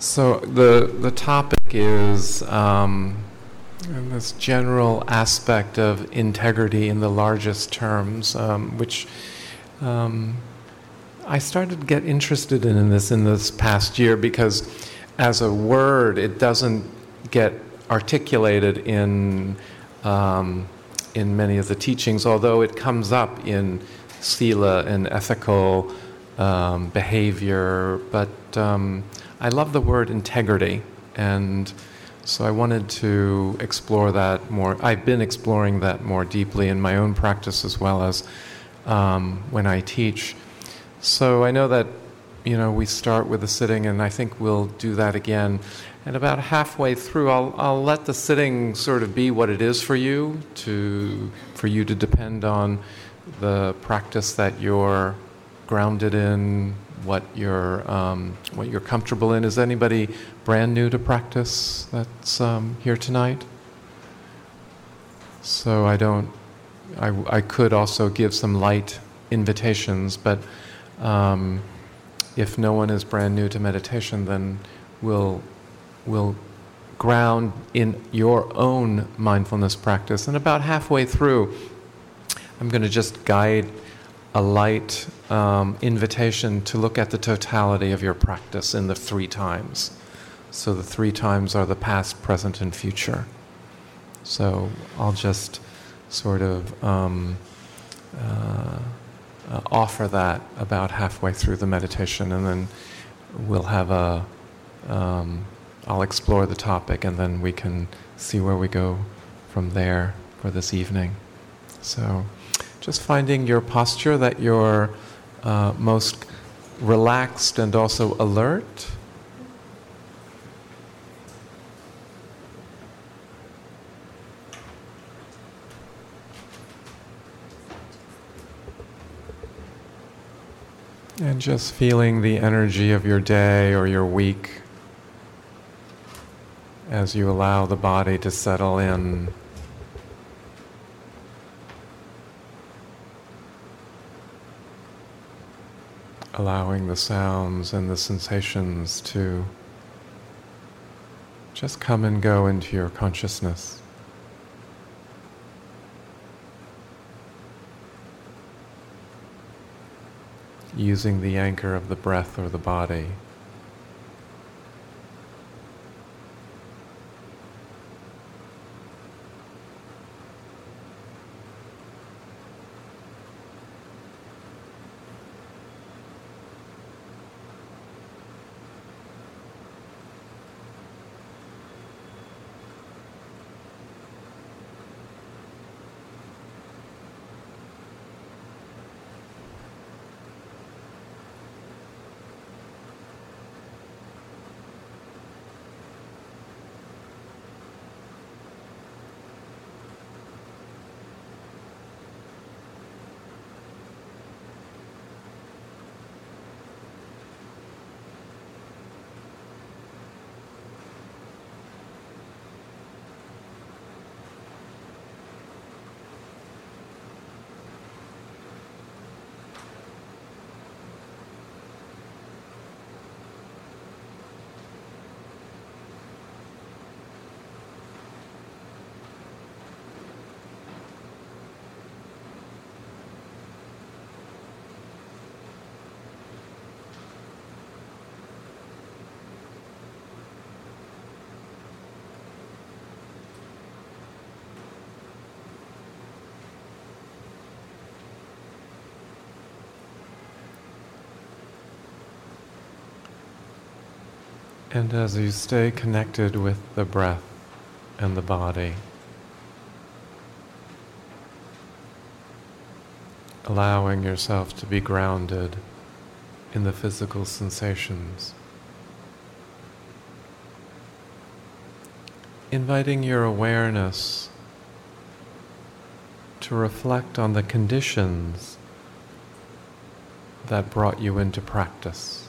So the the topic is um, this general aspect of integrity in the largest terms, um, which um, I started to get interested in, in this in this past year because, as a word, it doesn't get articulated in um, in many of the teachings, although it comes up in sila and ethical um, behavior, but um, I love the word integrity, and so I wanted to explore that more. I've been exploring that more deeply in my own practice as well as um, when I teach. So I know that you know we start with the sitting, and I think we'll do that again. And about halfway through, I'll, I'll let the sitting sort of be what it is for you to for you to depend on the practice that you're grounded in, what you're um, what you're comfortable in. Is anybody brand new to practice that's um, here tonight? So I don't. I, I could also give some light invitations, but um, if no one is brand new to meditation, then we'll we'll ground in your own mindfulness practice. And about halfway through, I'm going to just guide a light um, invitation to look at the totality of your practice in the three times. So the three times are the past, present, and future. So I'll just sort of um, uh, uh, offer that about halfway through the meditation, and then we'll have a. Um, I'll explore the topic, and then we can see where we go from there for this evening. So, just finding your posture that you're uh, most relaxed and also alert. And just feeling the energy of your day or your week as you allow the body to settle in. Allowing the sounds and the sensations to just come and go into your consciousness. Using the anchor of the breath or the body. And as you stay connected with the breath and the body, allowing yourself to be grounded in the physical sensations, inviting your awareness to reflect on the conditions that brought you into practice.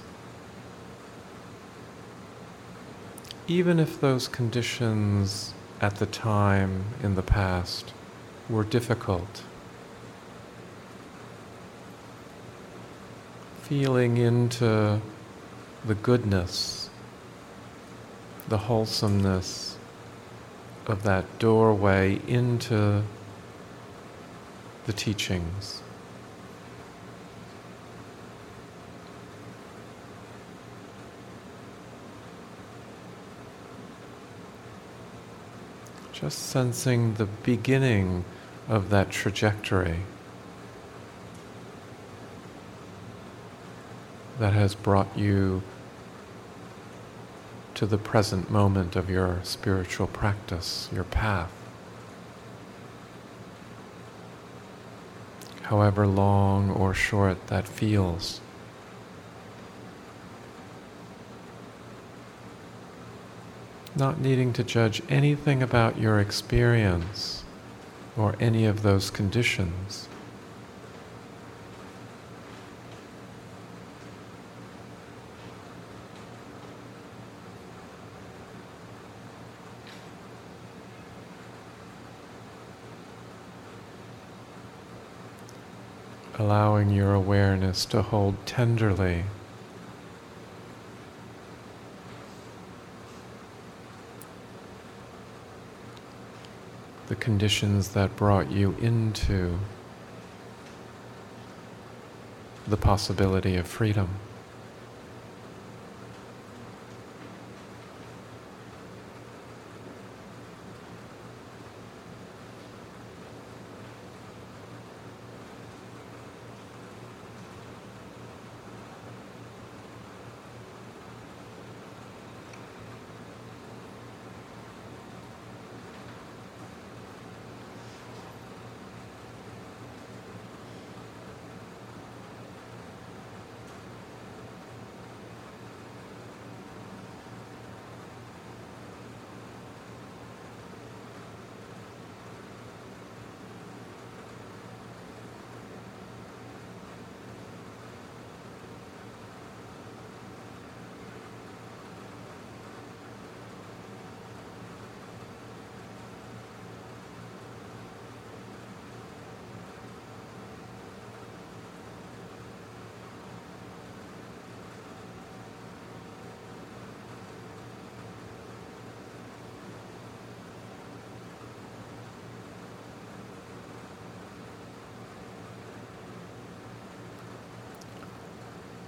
Even if those conditions at the time in the past were difficult, feeling into the goodness the wholesomeness of that doorway into the teachings. Just sensing the beginning of that trajectory that has brought you to the present moment of your spiritual practice, your path. However long or short that feels. Not needing to judge anything about your experience or any of those conditions. allowing your awareness to hold tenderly conditions that brought you into the possibility of freedom.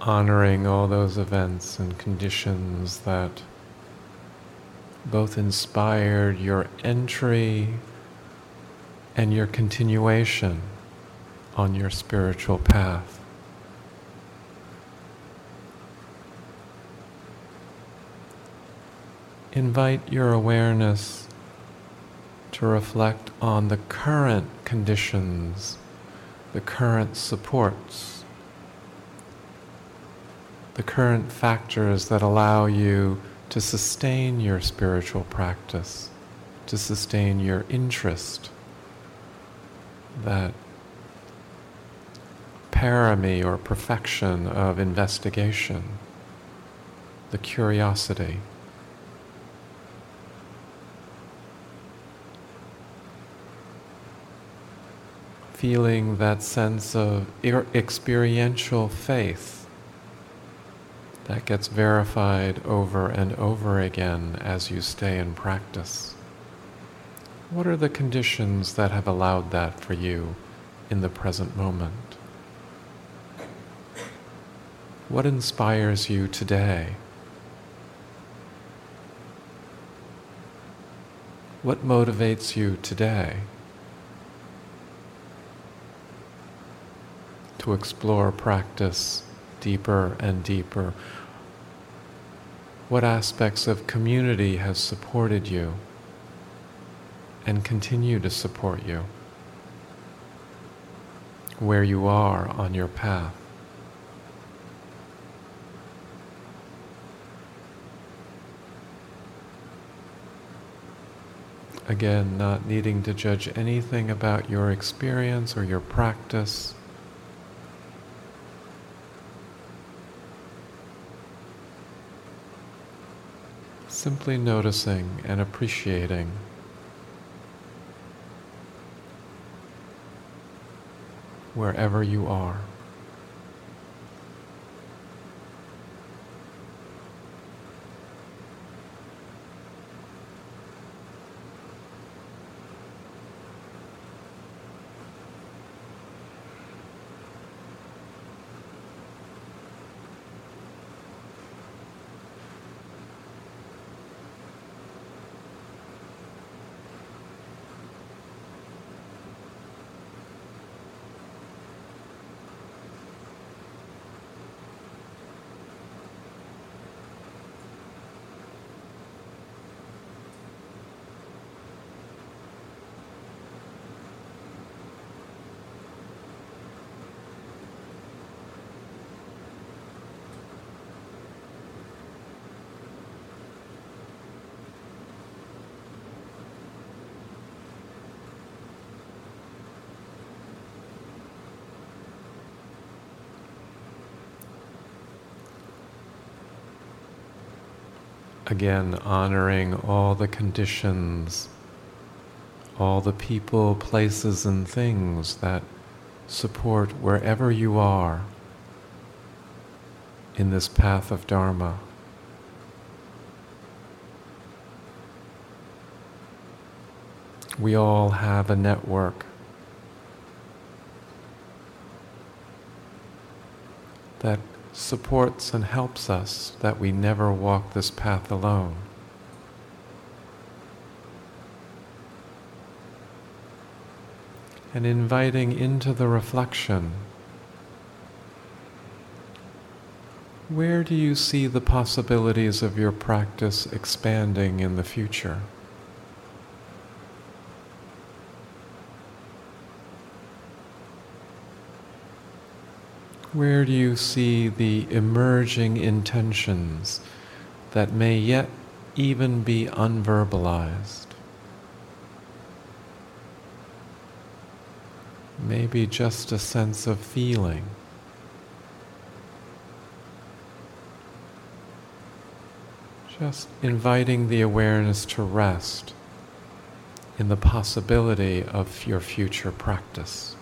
Honoring all those events and conditions that both inspired your entry and your continuation on your spiritual path. Invite your awareness to reflect on the current conditions, the current supports the current factors that allow you to sustain your spiritual practice, to sustain your interest, that parami or perfection of investigation, the curiosity. Feeling that sense of experiential faith that gets verified over and over again as you stay in practice. What are the conditions that have allowed that for you in the present moment? What inspires you today? What motivates you today to explore practice deeper and deeper? What aspects of community has supported you and continue to support you where you are on your path? Again, not needing to judge anything about your experience or your practice. Simply noticing and appreciating. Wherever you are. Again, honoring all the conditions, all the people, places, and things that support wherever you are in this path of Dharma. We all have a network that supports and helps us that we never walk this path alone. And inviting into the reflection where do you see the possibilities of your practice expanding in the future? Where do you see the emerging intentions that may yet even be unverbalized? Maybe just a sense of feeling. Just inviting the awareness to rest in the possibility of your future practice.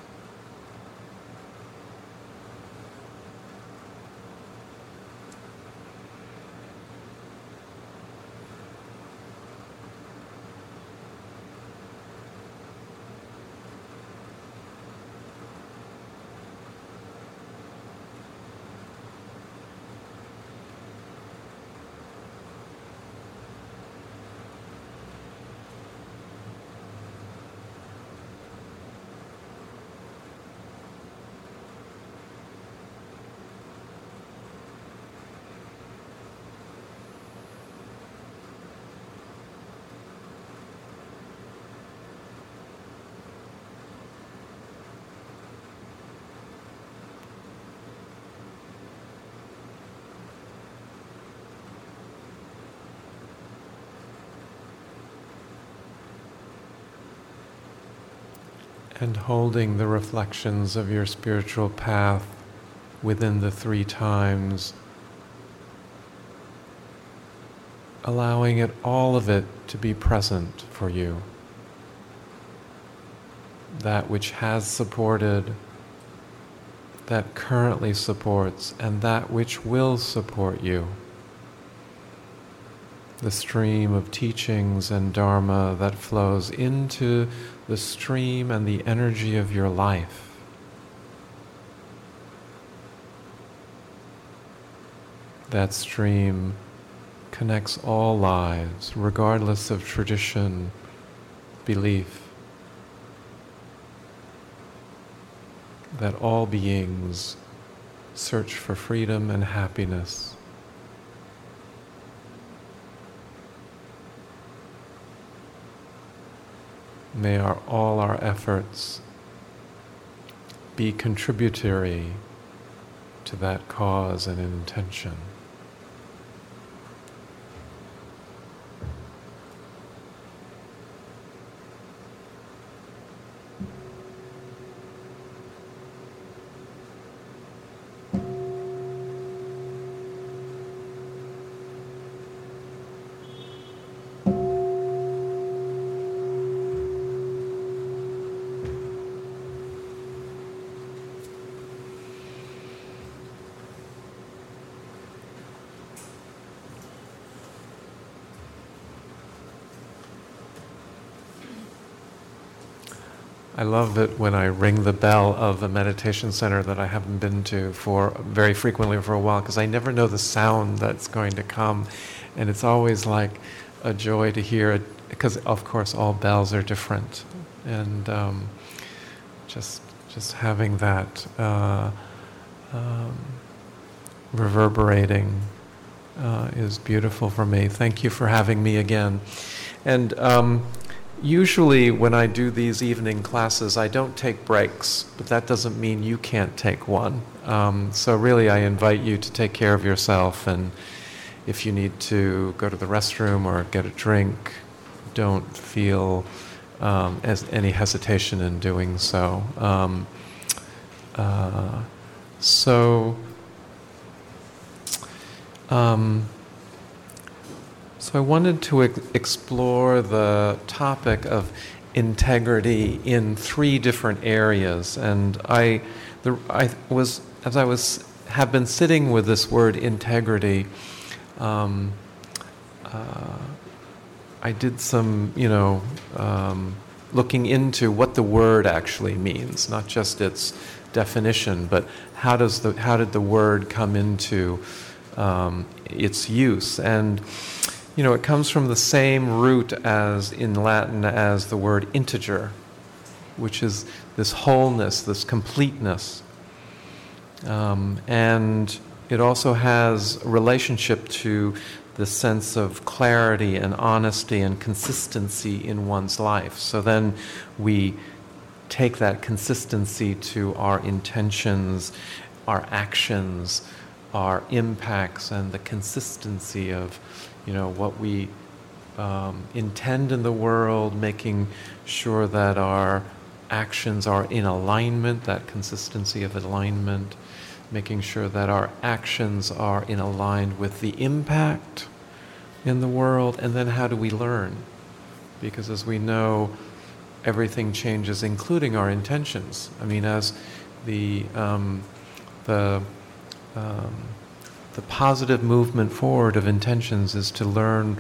And holding the reflections of your spiritual path within the three times, allowing it, all of it, to be present for you. That which has supported, that currently supports, and that which will support you. The stream of teachings and Dharma that flows into the stream and the energy of your life. That stream connects all lives, regardless of tradition, belief. That all beings search for freedom and happiness. May our, all our efforts be contributory to that cause and intention. I love it when I ring the bell of a meditation center that I haven't been to for very frequently for a while because I never know the sound that's going to come. And it's always like a joy to hear it because, of course, all bells are different. And um, just, just having that uh, um, reverberating uh, is beautiful for me. Thank you for having me again. And um, Usually, when I do these evening classes, I don't take breaks, but that doesn't mean you can't take one. Um, so, really, I invite you to take care of yourself, and if you need to go to the restroom or get a drink, don't feel um, as any hesitation in doing so. Um, uh, so, um, So I wanted to ex- explore the topic of integrity in three different areas, and I, the, I was as I was have been sitting with this word integrity. Um, uh, I did some, you know, um, looking into what the word actually means, not just its definition, but how does the how did the word come into um, its use and you know, it comes from the same root as in Latin as the word integer, which is this wholeness, this completeness. Um, and it also has relationship to the sense of clarity and honesty and consistency in one's life. So then we take that consistency to our intentions, our actions, our impacts, and the consistency of you know, what we um, intend in the world, making sure that our actions are in alignment, that consistency of alignment, making sure that our actions are in aligned with the impact in the world, and then how do we learn? Because as we know, everything changes, including our intentions. I mean, as the um, the um, the positive movement forward of intentions is to learn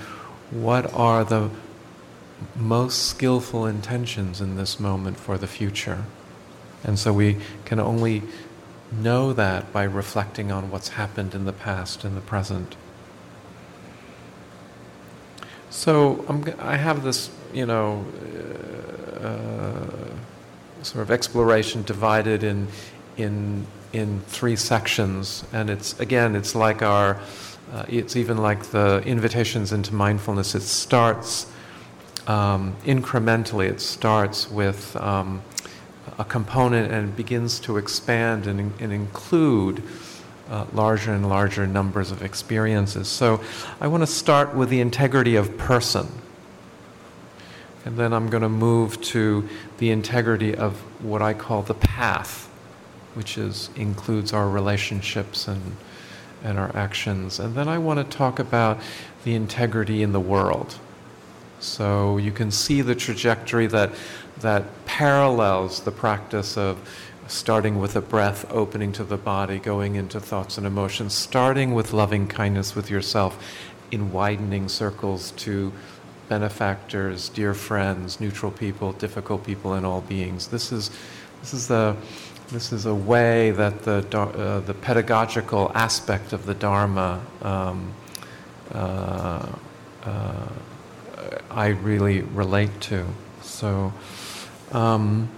what are the most skillful intentions in this moment for the future. And so we can only know that by reflecting on what's happened in the past and the present. So I'm, i have this, you know, uh, sort of exploration divided in, in in three sections, and it's again, it's like our, uh, it's even like the invitations into mindfulness. It starts um, incrementally. It starts with um, a component and begins to expand and, and include. Uh, larger and larger numbers of experiences. So, I want to start with the integrity of person. And then I'm going to move to the integrity of what I call the path which is, includes our relationships and, and our actions. And then I want to talk about the integrity in the world. So you can see the trajectory that, that parallels the practice of starting with a breath, opening to the body, going into thoughts and emotions, starting with loving kindness with yourself in widening circles to benefactors, dear friends, neutral people, difficult people, and all beings. This is, this is the this is a way that the, uh, the pedagogical aspect of the Dharma um, uh, uh, I really relate to. So, um,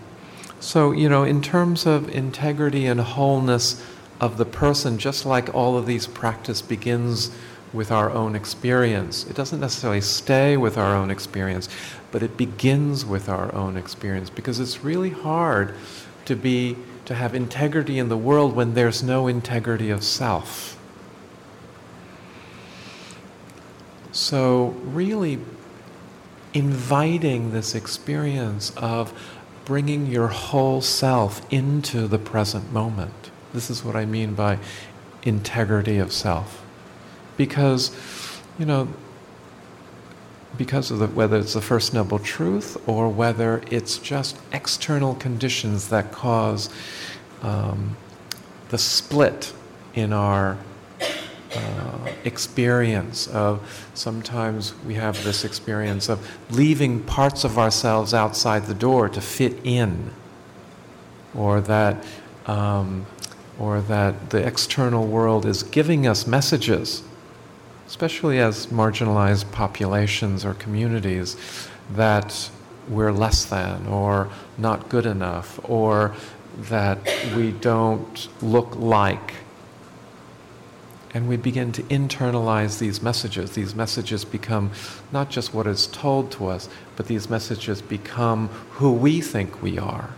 so, you know, in terms of integrity and wholeness of the person, just like all of these practice begins with our own experience. It doesn't necessarily stay with our own experience, but it begins with our own experience because it's really hard to be to have integrity in the world when there's no integrity of self. So, really inviting this experience of bringing your whole self into the present moment. This is what I mean by integrity of self. Because, you know, because of the, whether it's the First Noble Truth or whether it's just external conditions that cause um, the split in our uh, experience of sometimes we have this experience of leaving parts of ourselves outside the door to fit in, or that, um, or that the external world is giving us messages especially as marginalized populations or communities, that we're less than or not good enough or that we don't look like. And we begin to internalize these messages. These messages become not just what is told to us, but these messages become who we think we are.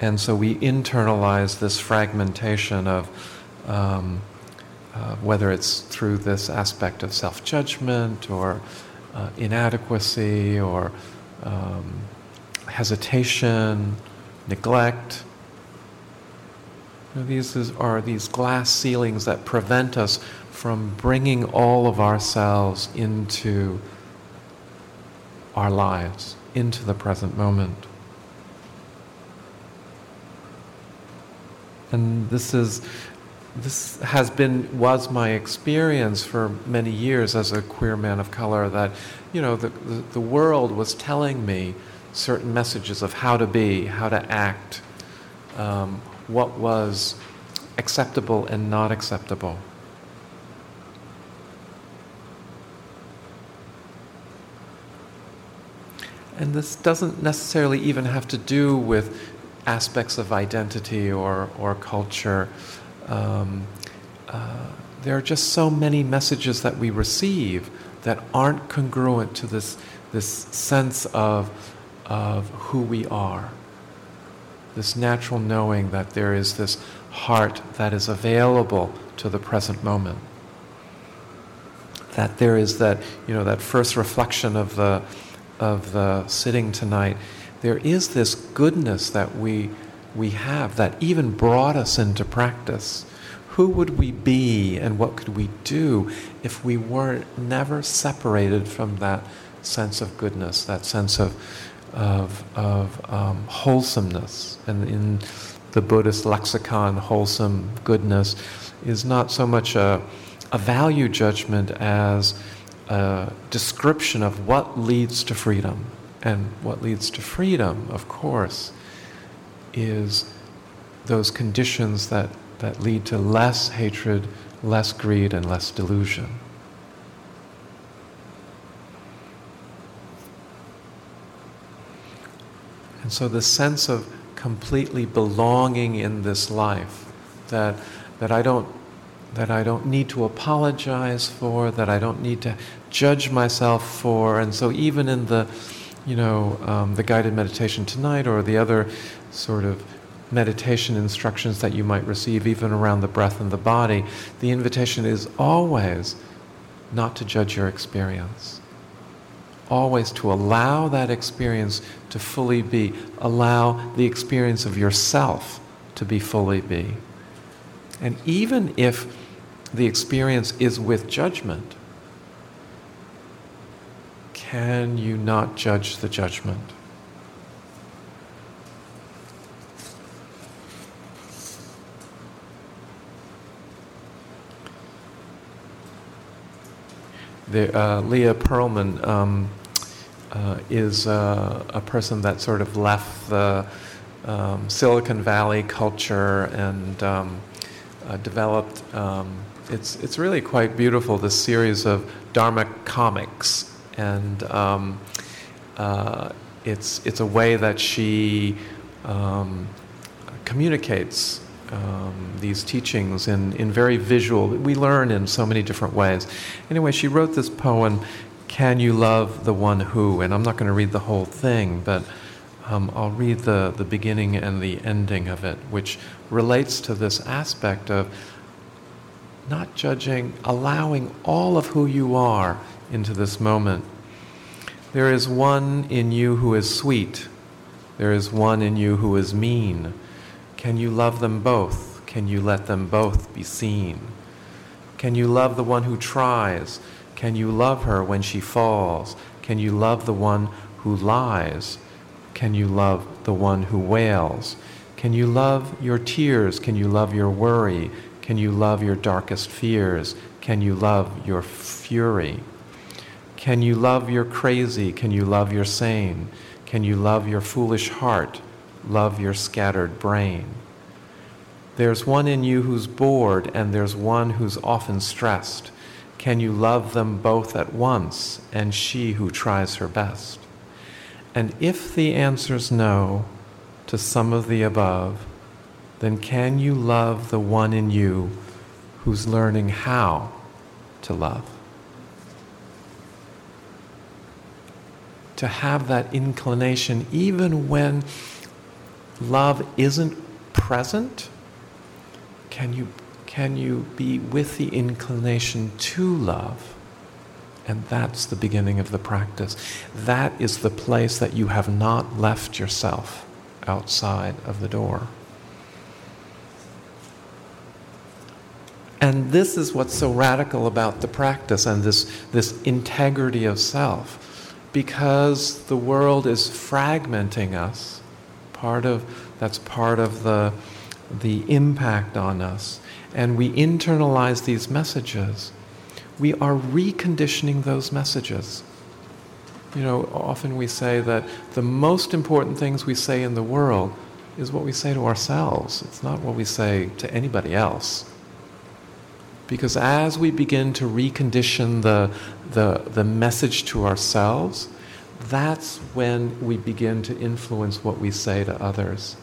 And so we internalize this fragmentation of um, uh, whether it's through this aspect of self judgment or uh, inadequacy or um, hesitation, neglect. You know, these is, are these glass ceilings that prevent us from bringing all of ourselves into our lives, into the present moment. And this is this has been was my experience for many years as a queer man of color that you know the, the, the world was telling me certain messages of how to be how to act um, what was acceptable and not acceptable and this doesn't necessarily even have to do with aspects of identity or, or culture. Um, uh, there are just so many messages that we receive that aren't congruent to this, this sense of, of who we are. This natural knowing that there is this heart that is available to the present moment. That there is that, you know, that first reflection of the, of the sitting tonight there is this goodness that we, we have that even brought us into practice. Who would we be and what could we do if we weren't never separated from that sense of goodness, that sense of, of, of um, wholesomeness? And in the Buddhist lexicon, wholesome goodness is not so much a, a value judgment as a description of what leads to freedom. And what leads to freedom, of course, is those conditions that, that lead to less hatred, less greed, and less delusion. And so the sense of completely belonging in this life, that, that I don't that I don't need to apologize for, that I don't need to judge myself for. And so, even in the you know, um, the guided meditation tonight or the other sort of meditation instructions that you might receive, even around the breath and the body, the invitation is always not to judge your experience. Always to allow that experience to fully be, allow the experience of yourself to be fully be. And even if the experience is with judgment, can you not judge the judgment? The, uh, Leah Pearlman um, uh, is uh, a person that sort of left the um, Silicon Valley culture and um, uh, developed. Um, it's it's really quite beautiful. This series of Dharma comics and um, uh, it's it's a way that she um, communicates um, these teachings in, in very visual. We learn in so many different ways. Anyway, she wrote this poem, "Can You Love the One Who?" And I'm not going to read the whole thing, but um, I'll read the the beginning and the ending of it, which relates to this aspect of not judging, allowing all of who you are into this moment. There is one in you who is sweet. There is one in you who is mean. Can you love them both? Can you let them both be seen? Can you love the one who tries? Can you love her when she falls? Can you love the one who lies? Can you love the one who wails? Can you love your tears? Can you love your worry? Can you love your darkest fears? Can you love your fury? Can you love your crazy? Can you love your sane? Can you love your foolish heart? Love your scattered brain. There's one in you who's bored, and there's one who's often stressed. Can you love them both at once, and she who tries her best? And if the answer's no to some of the above, then can you love the one in you who's learning how to love? to have that inclination even when love isn't present? Can you, can you be with the inclination to love? And that's the beginning of the practice. That is the place that you have not left yourself outside of the door. And this is what's so radical about the practice and this, this integrity of self. Because the world is fragmenting us, part of, that's part of the, the impact on us. And we internalize these messages. We are reconditioning those messages. You know, often we say that the most important things we say in the world is what we say to ourselves. It's not what we say to anybody else. Because as we begin to recondition the, the, the message to ourselves, that's when we begin to influence what we say to others.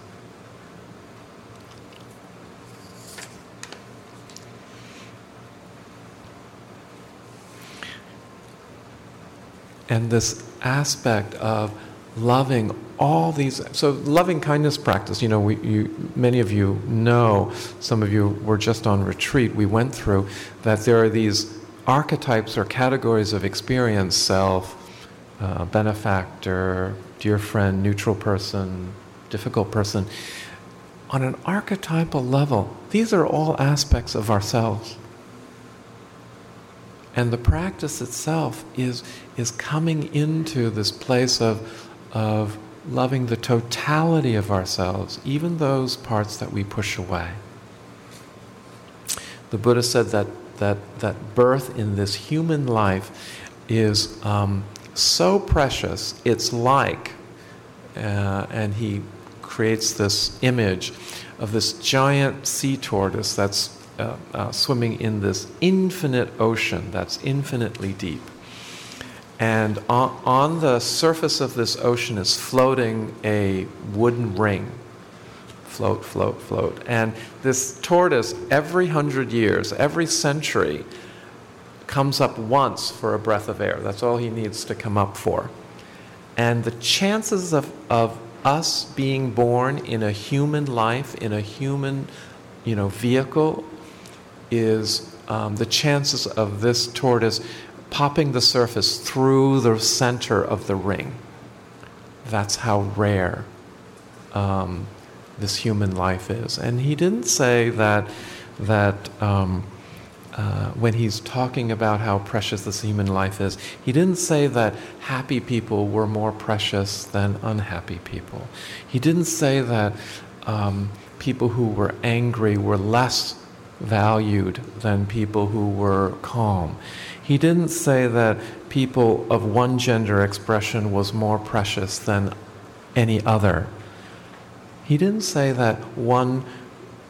And this aspect of loving all these so loving kindness practice you know we, you, many of you know some of you were just on retreat we went through that there are these archetypes or categories of experience self uh, benefactor dear friend neutral person difficult person on an archetypal level these are all aspects of ourselves and the practice itself is, is coming into this place of, of loving the totality of ourselves, even those parts that we push away. The Buddha said that, that, that birth in this human life is um, so precious, it's like, uh, and he creates this image of this giant sea tortoise that's uh, uh, swimming in this infinite ocean that's infinitely deep. And on, on the surface of this ocean is floating a wooden ring. Float, float, float. And this tortoise, every hundred years, every century, comes up once for a breath of air. That's all he needs to come up for. And the chances of, of us being born in a human life, in a human you know, vehicle, is um, the chances of this tortoise popping the surface through the center of the ring. That's how rare um, this human life is. And he didn't say that, that um, uh, when he's talking about how precious this human life is, he didn't say that happy people were more precious than unhappy people. He didn't say that um, people who were angry were less valued than people who were calm. He didn't say that people of one gender expression was more precious than any other. He didn't say that one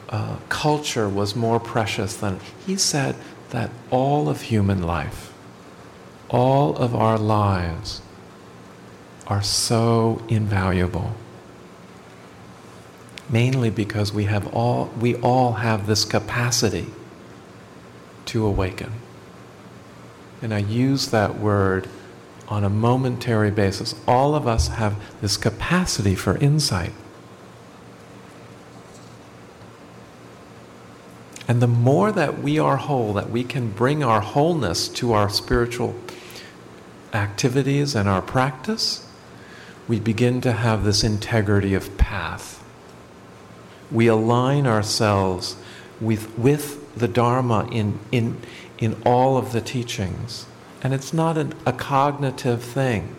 uh, culture was more precious than. He said that all of human life, all of our lives, are so invaluable mainly because we have all we all have this capacity to awaken. And I use that word on a momentary basis. All of us have this capacity for insight. And the more that we are whole, that we can bring our wholeness to our spiritual activities and our practice, we begin to have this integrity of path we align ourselves with, with the Dharma in, in, in all of the teachings. And it's not an, a cognitive thing.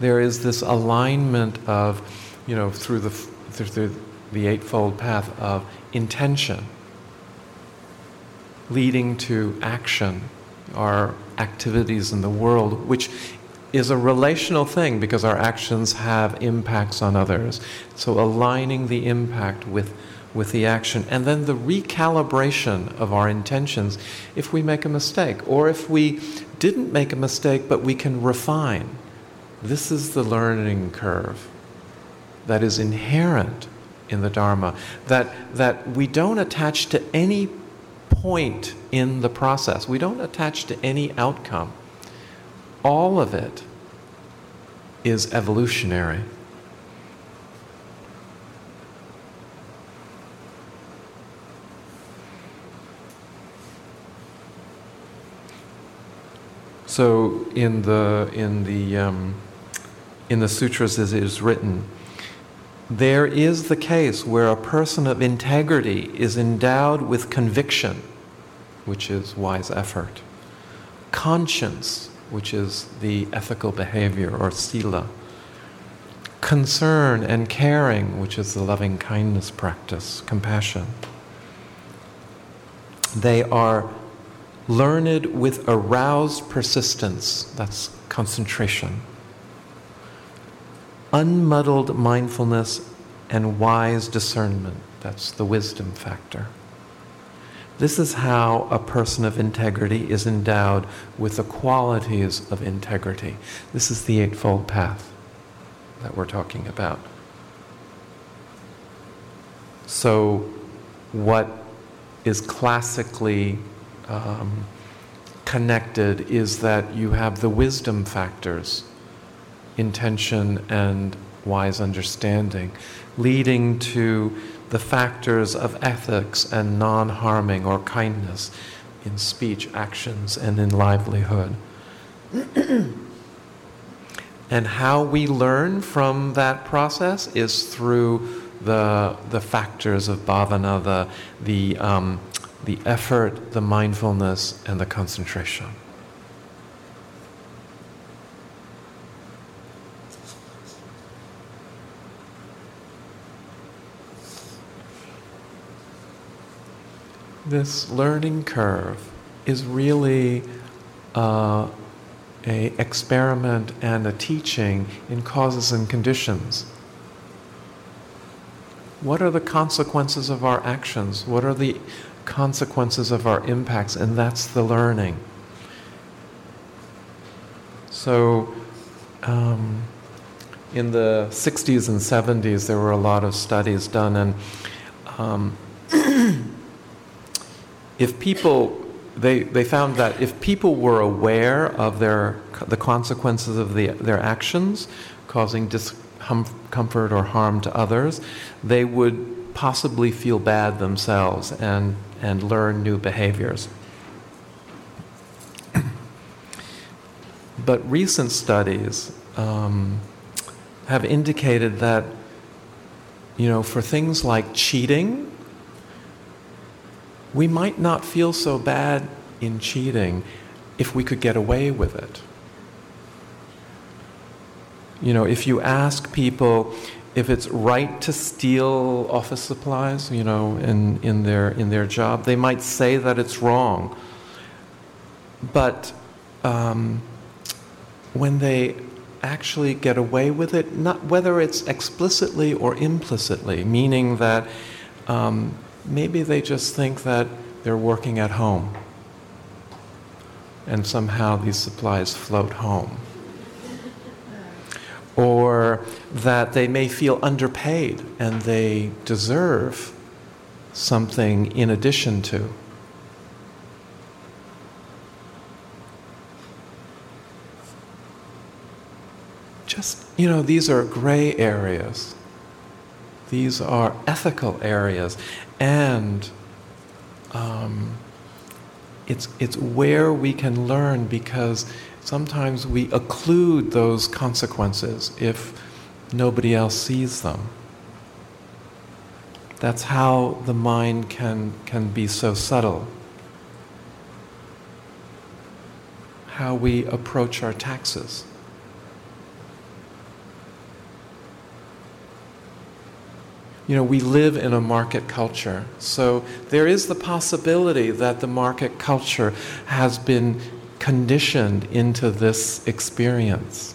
There is this alignment of, you know, through the, through the Eightfold Path of intention leading to action, our activities in the world, which is a relational thing because our actions have impacts on others. So aligning the impact with, with the action and then the recalibration of our intentions if we make a mistake or if we didn't make a mistake but we can refine. This is the learning curve that is inherent in the Dharma, that, that we don't attach to any point in the process, we don't attach to any outcome all of it is evolutionary. So in the in the um, in the sutras as it is written, there is the case where a person of integrity is endowed with conviction, which is wise effort, conscience, which is the ethical behavior or sila, concern and caring, which is the loving kindness practice, compassion. They are learned with aroused persistence, that's concentration, unmuddled mindfulness, and wise discernment, that's the wisdom factor. This is how a person of integrity is endowed with the qualities of integrity. This is the Eightfold Path that we're talking about. So, what is classically um, connected is that you have the wisdom factors, intention and wise understanding, leading to the factors of ethics and non harming or kindness in speech, actions, and in livelihood. and how we learn from that process is through the, the factors of bhavana, the, the, um, the effort, the mindfulness, and the concentration. This learning curve is really uh, a experiment and a teaching in causes and conditions. What are the consequences of our actions? What are the consequences of our impacts, and that's the learning. So, um, in the 60s and 70s, there were a lot of studies done, and um, if people they, they found that if people were aware of their, the consequences of the, their actions, causing discomfort or harm to others, they would possibly feel bad themselves and and learn new behaviors. but recent studies um, have indicated that, you know, for things like cheating, we might not feel so bad in cheating if we could get away with it. You know, if you ask people, if it's right to steal office supplies, you know, in, in, their, in their job, they might say that it's wrong. But um, when they actually get away with it, not whether it's explicitly or implicitly, meaning that um, maybe they just think that they're working at home and somehow these supplies float home or that they may feel underpaid and they deserve something in addition to. Just, you know, these are gray areas. These are ethical areas. And um, it's, it's where we can learn because sometimes we occlude those consequences if nobody else sees them. That's how the mind can, can be so subtle. How we approach our taxes. You know, we live in a market culture, so there is the possibility that the market culture has been conditioned into this experience.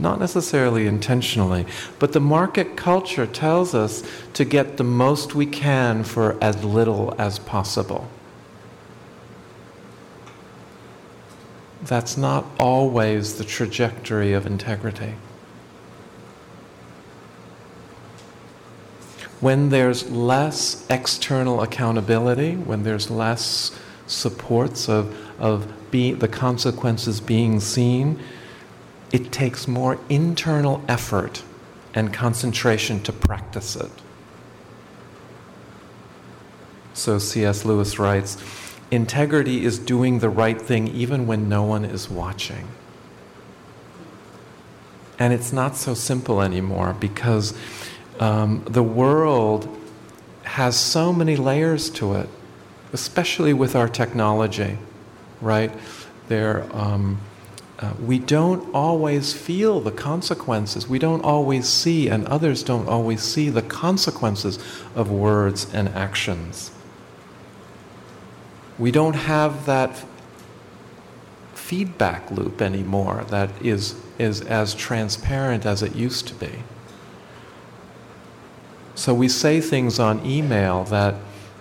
Not necessarily intentionally, but the market culture tells us to get the most we can for as little as possible. That's not always the trajectory of integrity. When there's less external accountability, when there's less supports of, of be, the consequences being seen, it takes more internal effort and concentration to practice it. So C.S. Lewis writes Integrity is doing the right thing even when no one is watching. And it's not so simple anymore because um, the world has so many layers to it, especially with our technology, right? There, um, uh, we don't always feel the consequences. We don't always see, and others don't always see the consequences of words and actions. We don't have that feedback loop anymore that is, is as transparent as it used to be. So we say things on email that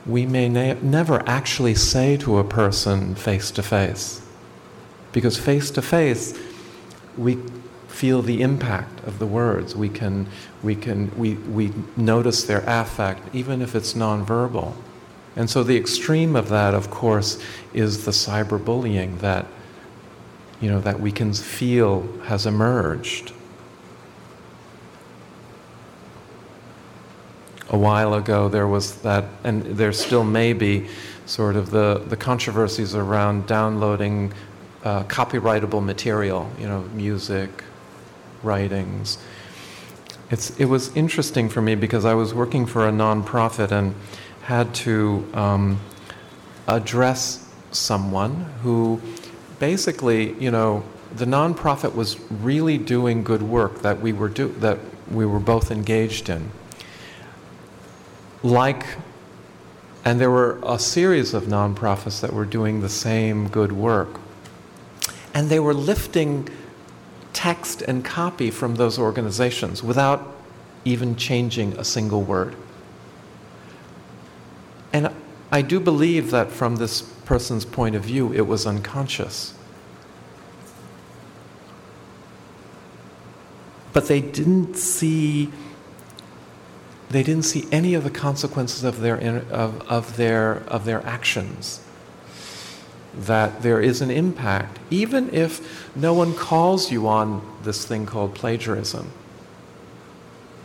we may never actually say to a person face to face. Because face to face, we feel the impact of the words. We can, we can, we, we notice their affect, even if it's nonverbal. And so the extreme of that, of course, is the cyberbullying that, you know, that we can feel has emerged. A while ago, there was that, and there still may be, sort of the, the controversies around downloading uh, copyrightable material, you know, music, writings. It's, it was interesting for me because I was working for a nonprofit and had to um, address someone who basically, you know, the nonprofit was really doing good work that we were do, that we were both engaged in. Like, and there were a series of nonprofits that were doing the same good work. And they were lifting text and copy from those organizations without even changing a single word. And I do believe that from this person's point of view, it was unconscious. But they didn't see they didn't see any of the consequences of their, of, of their, of their actions that there is an impact, even if no one calls you on this thing called plagiarism.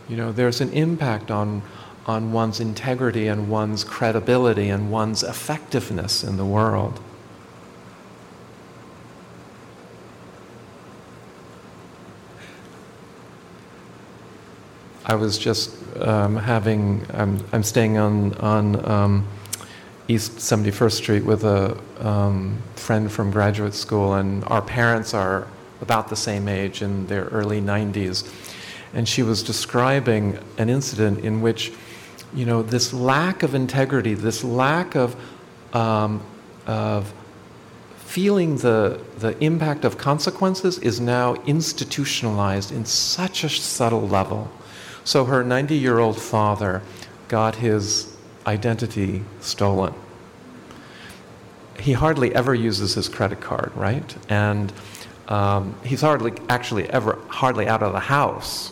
You know, there's an impact on, on one's integrity and one's credibility and one's effectiveness in the world. I was just um, having, I'm, I'm staying on, on um, East 71st Street with a um, friend from graduate school, and our parents are about the same age in their early 90s. And she was describing an incident in which, you know, this lack of integrity, this lack of, um, of feeling the, the impact of consequences is now institutionalized in such a subtle level. So her 90 year old father got his identity stolen. He hardly ever uses his credit card, right? And um, he's hardly actually ever hardly out of the house.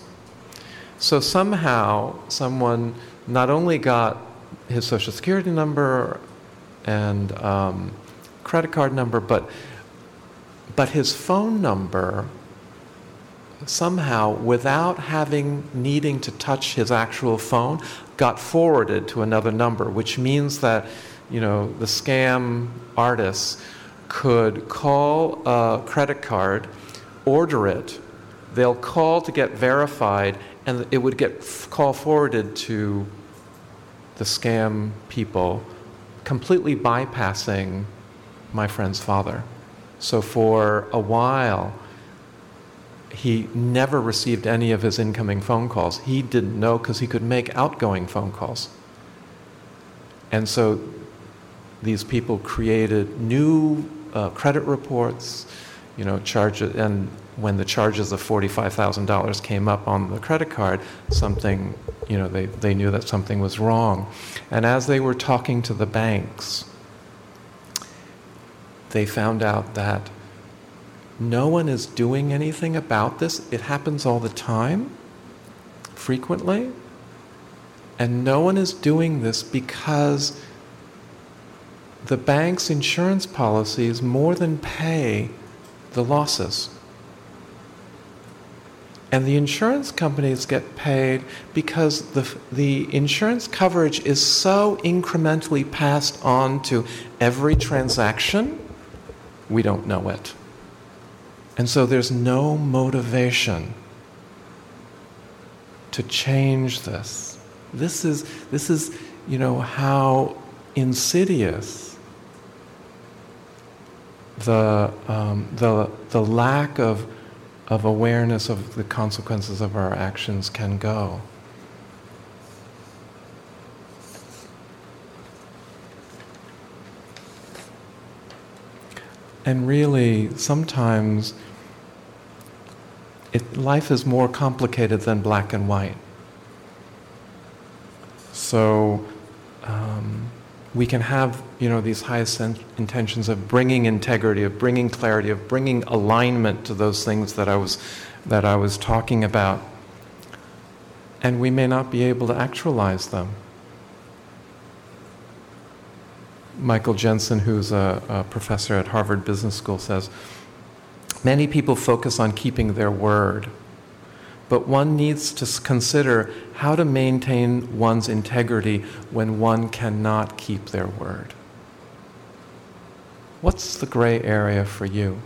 So somehow someone not only got his social security number and um, credit card number, but but his phone number somehow without having needing to touch his actual phone got forwarded to another number, which means that, you know, the scam artists could call a credit card, order it, they'll call to get verified, and it would get call forwarded to the scam people, completely bypassing my friend's father. So for a while, he never received any of his incoming phone calls. He didn't know because he could make outgoing phone calls. And so these people created new uh, credit reports, you know, charges, and when the charges of $45,000 came up on the credit card, something, you know, they, they knew that something was wrong. And as they were talking to the banks, they found out that no one is doing anything about this. It happens all the time, frequently. And no one is doing this because the bank's insurance policies more than pay the losses. And the insurance companies get paid because the, the insurance coverage is so incrementally passed on to every transaction, we don't know it. And so there's no motivation to change this. This is, this is you know, how insidious the, um, the, the lack of, of awareness of the consequences of our actions can go. And really, sometimes it, life is more complicated than black and white. So um, we can have, you know, these highest intentions of bringing integrity, of bringing clarity, of bringing alignment to those things that I was, that I was talking about, and we may not be able to actualize them. Michael Jensen, who's a, a, professor at Harvard Business School, says many people focus on keeping their word, but one needs to consider how to maintain one's integrity when one cannot keep their word. What's the gray area for you?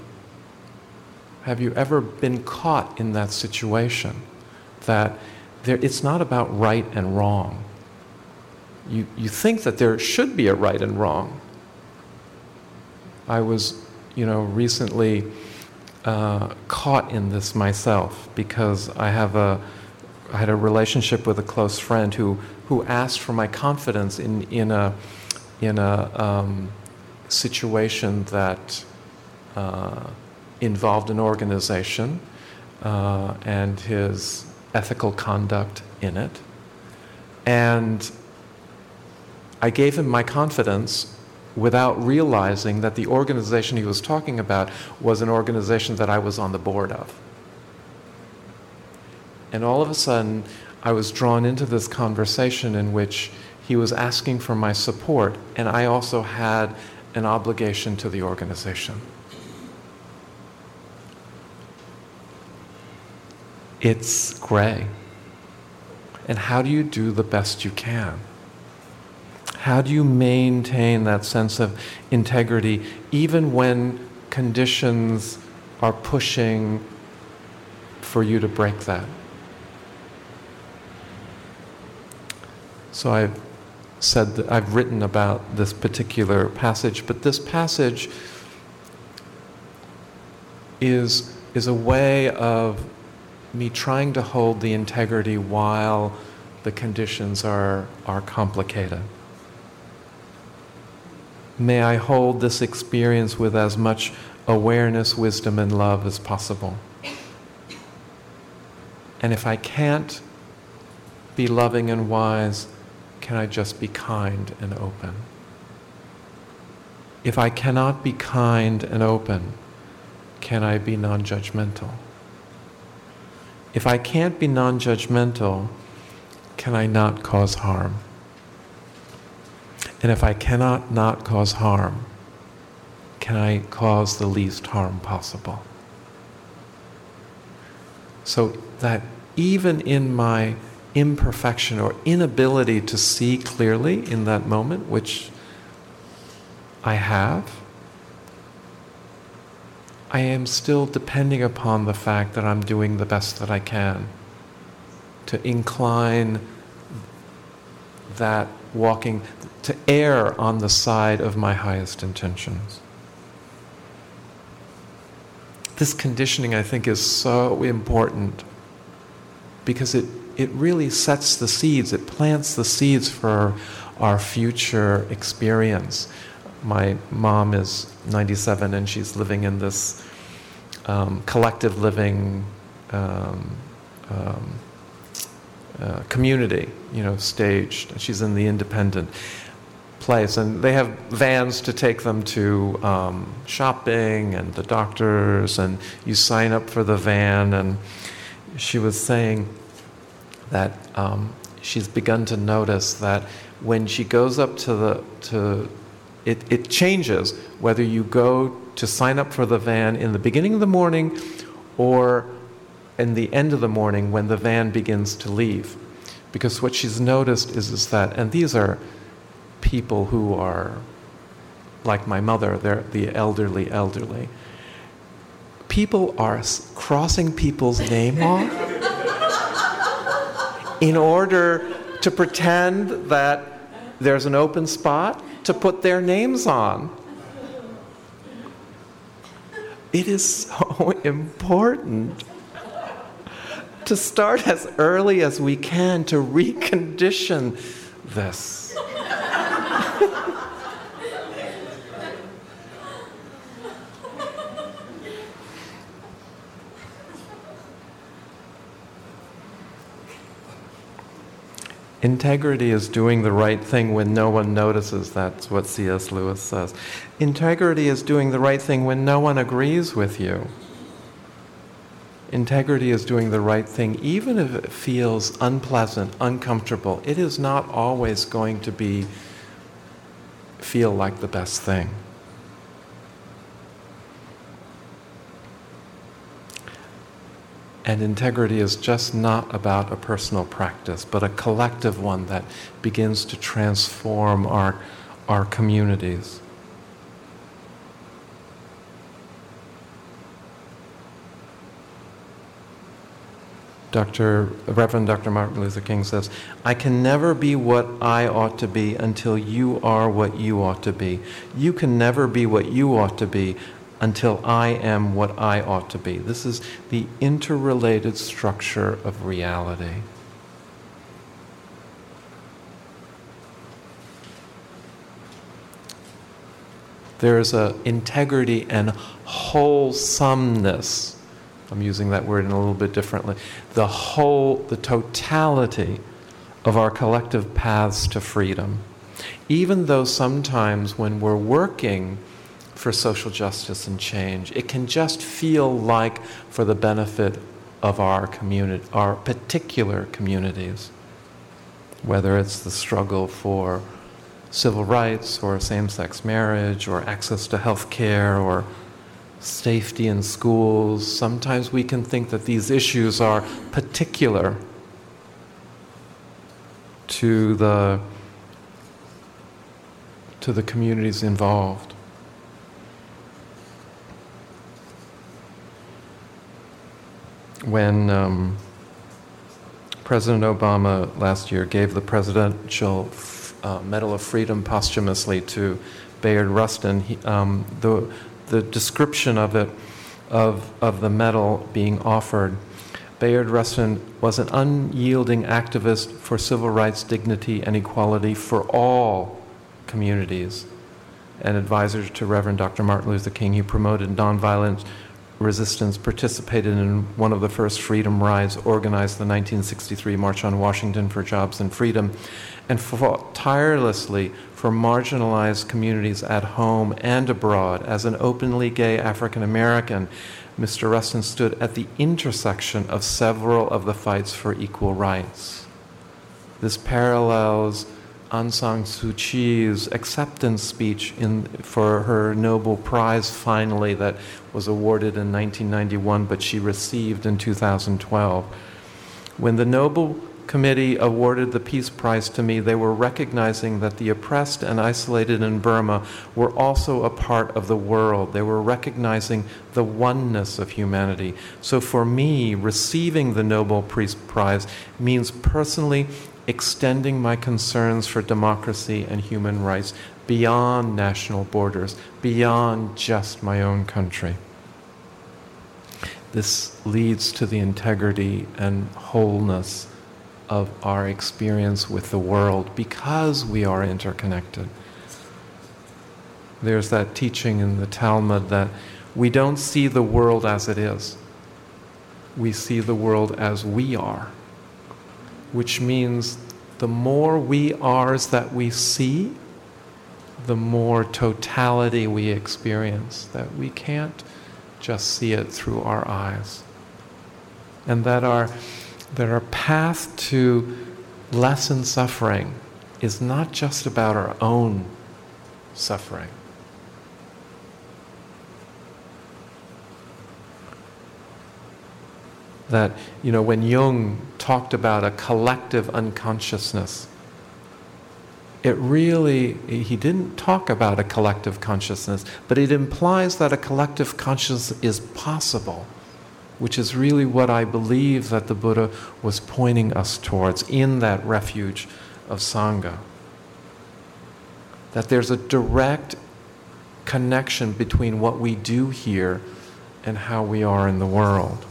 Have you ever been caught in that situation that there, it's not about right and wrong? you, you think that there should be a right and wrong. I was, you know, recently uh, caught in this myself because I have a, I had a relationship with a close friend who, who asked for my confidence in, in a, in a um, situation that uh, involved an organization uh, and his ethical conduct in it. And I gave him my confidence without realizing that the organization he was talking about was an organization that I was on the board of. And all of a sudden, I was drawn into this conversation in which he was asking for my support, and I also had an obligation to the organization. It's gray. And how do you do the best you can? How do you maintain that sense of integrity even when conditions are pushing for you to break that? So I've said that I've written about this particular passage, but this passage is, is a way of me trying to hold the integrity while the conditions are, are complicated. May I hold this experience with as much awareness, wisdom, and love as possible. And if I can't be loving and wise, can I just be kind and open? If I cannot be kind and open, can I be non judgmental? If I can't be non judgmental, can I not cause harm? And if I cannot not cause harm, can I cause the least harm possible? So that even in my imperfection or inability to see clearly in that moment, which I have, I am still depending upon the fact that I'm doing the best that I can to incline that walking, to err on the side of my highest intentions. This conditioning, I think, is so important because it, it really sets the seeds, it plants the seeds for our future experience. My mom is 97 and she's living in this um, collective living um, um, uh, community, you know, staged. She's in the independent place, and they have vans to take them to um, shopping and the doctors, and you sign up for the van. And she was saying that um, she's begun to notice that when she goes up to the to it, it changes whether you go to sign up for the van in the beginning of the morning or in the end of the morning when the van begins to leave. Because what she's noticed is, is that, and these are people who are like my mother, they're the elderly, elderly. People are crossing people's name off in order to pretend that there's an open spot to put their names on. It is so important to start as early as we can to recondition this. Integrity is doing the right thing when no one notices. That's what C.S. Lewis says. Integrity is doing the right thing when no one agrees with you. Integrity is doing the right thing even if it feels unpleasant, uncomfortable. It is not always going to be feel like the best thing. And integrity is just not about a personal practice, but a collective one that begins to transform our, our communities. Dr. Reverend Dr. Martin Luther King says, I can never be what I ought to be until you are what you ought to be. You can never be what you ought to be until I am what I ought to be. This is the interrelated structure of reality. There is a integrity and wholesomeness. I'm using that word in a little bit differently. The whole, the totality of our collective paths to freedom. Even though sometimes when we're working for social justice and change. It can just feel like for the benefit of our community, our particular communities, whether it's the struggle for civil rights or same-sex marriage or access to health care or safety in schools. Sometimes we can think that these issues are particular to the to the communities involved. When um, President Obama last year gave the Presidential uh, Medal of Freedom posthumously to Bayard Rustin, he, um, the, the description of it, of, of the medal being offered, Bayard Rustin was an unyielding activist for civil rights, dignity, and equality for all communities. An advisor to Reverend Dr. Martin Luther King, he promoted nonviolent resistance participated in one of the first freedom rides, organized the 1963 March on Washington for Jobs and Freedom, and fought tirelessly for marginalized communities at home and abroad. As an openly gay African American, Mr. Rustin stood at the intersection of several of the fights for equal rights. This parallels Aung San Suu Kyi's acceptance speech in, for her Nobel Prize finally that was awarded in 1991, but she received in 2012. When the Nobel Committee awarded the Peace Prize to me, they were recognizing that the oppressed and isolated in Burma were also a part of the world. They were recognizing the oneness of humanity. So for me, receiving the Nobel Peace Prize means personally extending my concerns for democracy and human rights beyond national borders, beyond just my own country. This leads to the integrity and wholeness of our experience with the world because we are interconnected. There's that teaching in the Talmud that we don't see the world as it is, we see the world as we are which means the more we ares that we see, the more totality we experience, that we can't just see it through our eyes. And that our, that our path to lessen suffering is not just about our own suffering. That, you know, when Jung talked about a collective unconsciousness, it really, he didn't talk about a collective consciousness, but it implies that a collective consciousness is possible. which is really what I believe that the Buddha was pointing us towards in that refuge of Sangha. That there's a direct connection between what we do here and how we are in the world.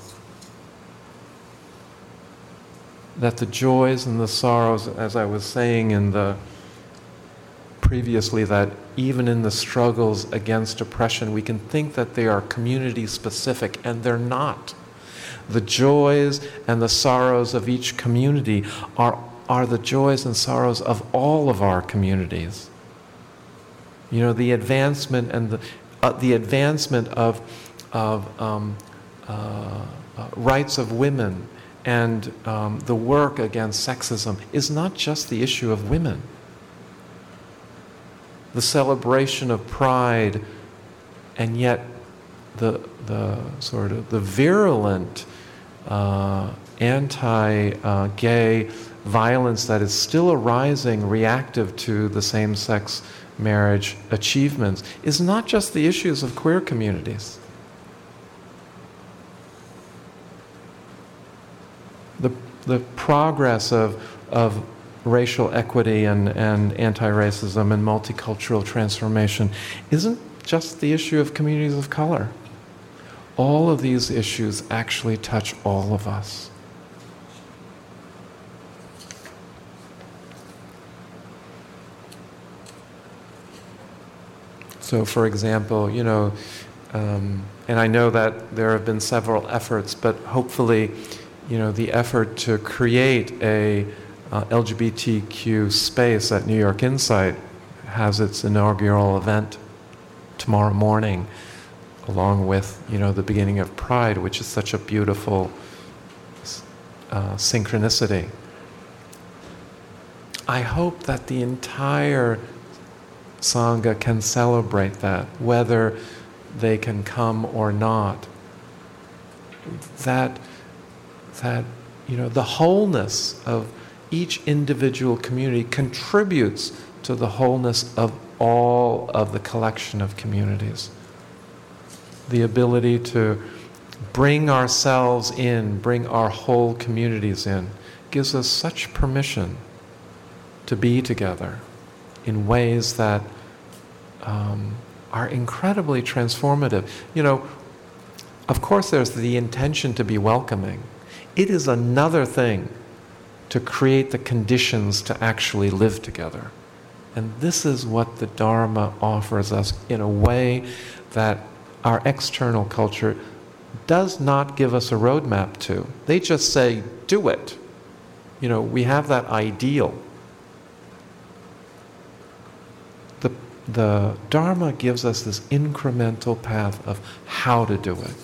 That the joys and the sorrows, as I was saying in the previously, that even in the struggles against oppression, we can think that they are community specific, and they're not. The joys and the sorrows of each community are, are the joys and sorrows of all of our communities. You know, the advancement and the, uh, the advancement of, of um, uh, uh, rights of women and um, the work against sexism is not just the issue of women. The celebration of pride, and yet the, the sort of the virulent uh, anti uh, gay violence that is still arising reactive to the same sex marriage achievements is not just the issues of queer communities. The, progress of, of racial equity and, and anti racism and multicultural transformation isn't just the issue of communities of color. All of these issues actually touch all of us. So, for example, you know, um, and I know that there have been several efforts, but hopefully, you know, the effort to create a uh, LGBTQ space at New York Insight has its inaugural event tomorrow morning, along with, you know, the beginning of Pride, which is such a beautiful uh, synchronicity. I hope that the entire Sangha can celebrate that, whether they can come or not. That, that you know, the wholeness of each individual community contributes to the wholeness of all of the collection of communities. The ability to bring ourselves in, bring our whole communities in, gives us such permission to be together in ways that um, are incredibly transformative. You know, of course, there's the intention to be welcoming. It is another thing to create the conditions to actually live together. And this is what the Dharma offers us in a way that our external culture does not give us a roadmap to. They just say, do it. You know, we have that ideal. the the Dharma gives us this incremental path of how to do it.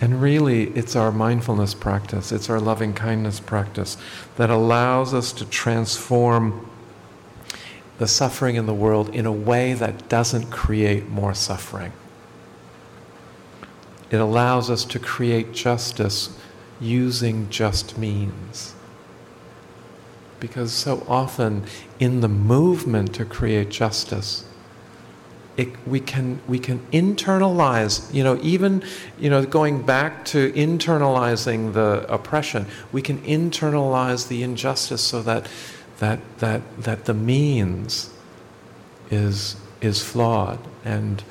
And really, it's our mindfulness practice, it's our loving kindness practice that allows us to transform the suffering in the world in a way that doesn't create more suffering. It allows us to create justice using just means. Because so often in the movement to create justice, it, we, can, we can internalize, you know, even, you know, going back to internalizing the oppression, we can internalize the injustice so that, that, that, that the means is, is flawed and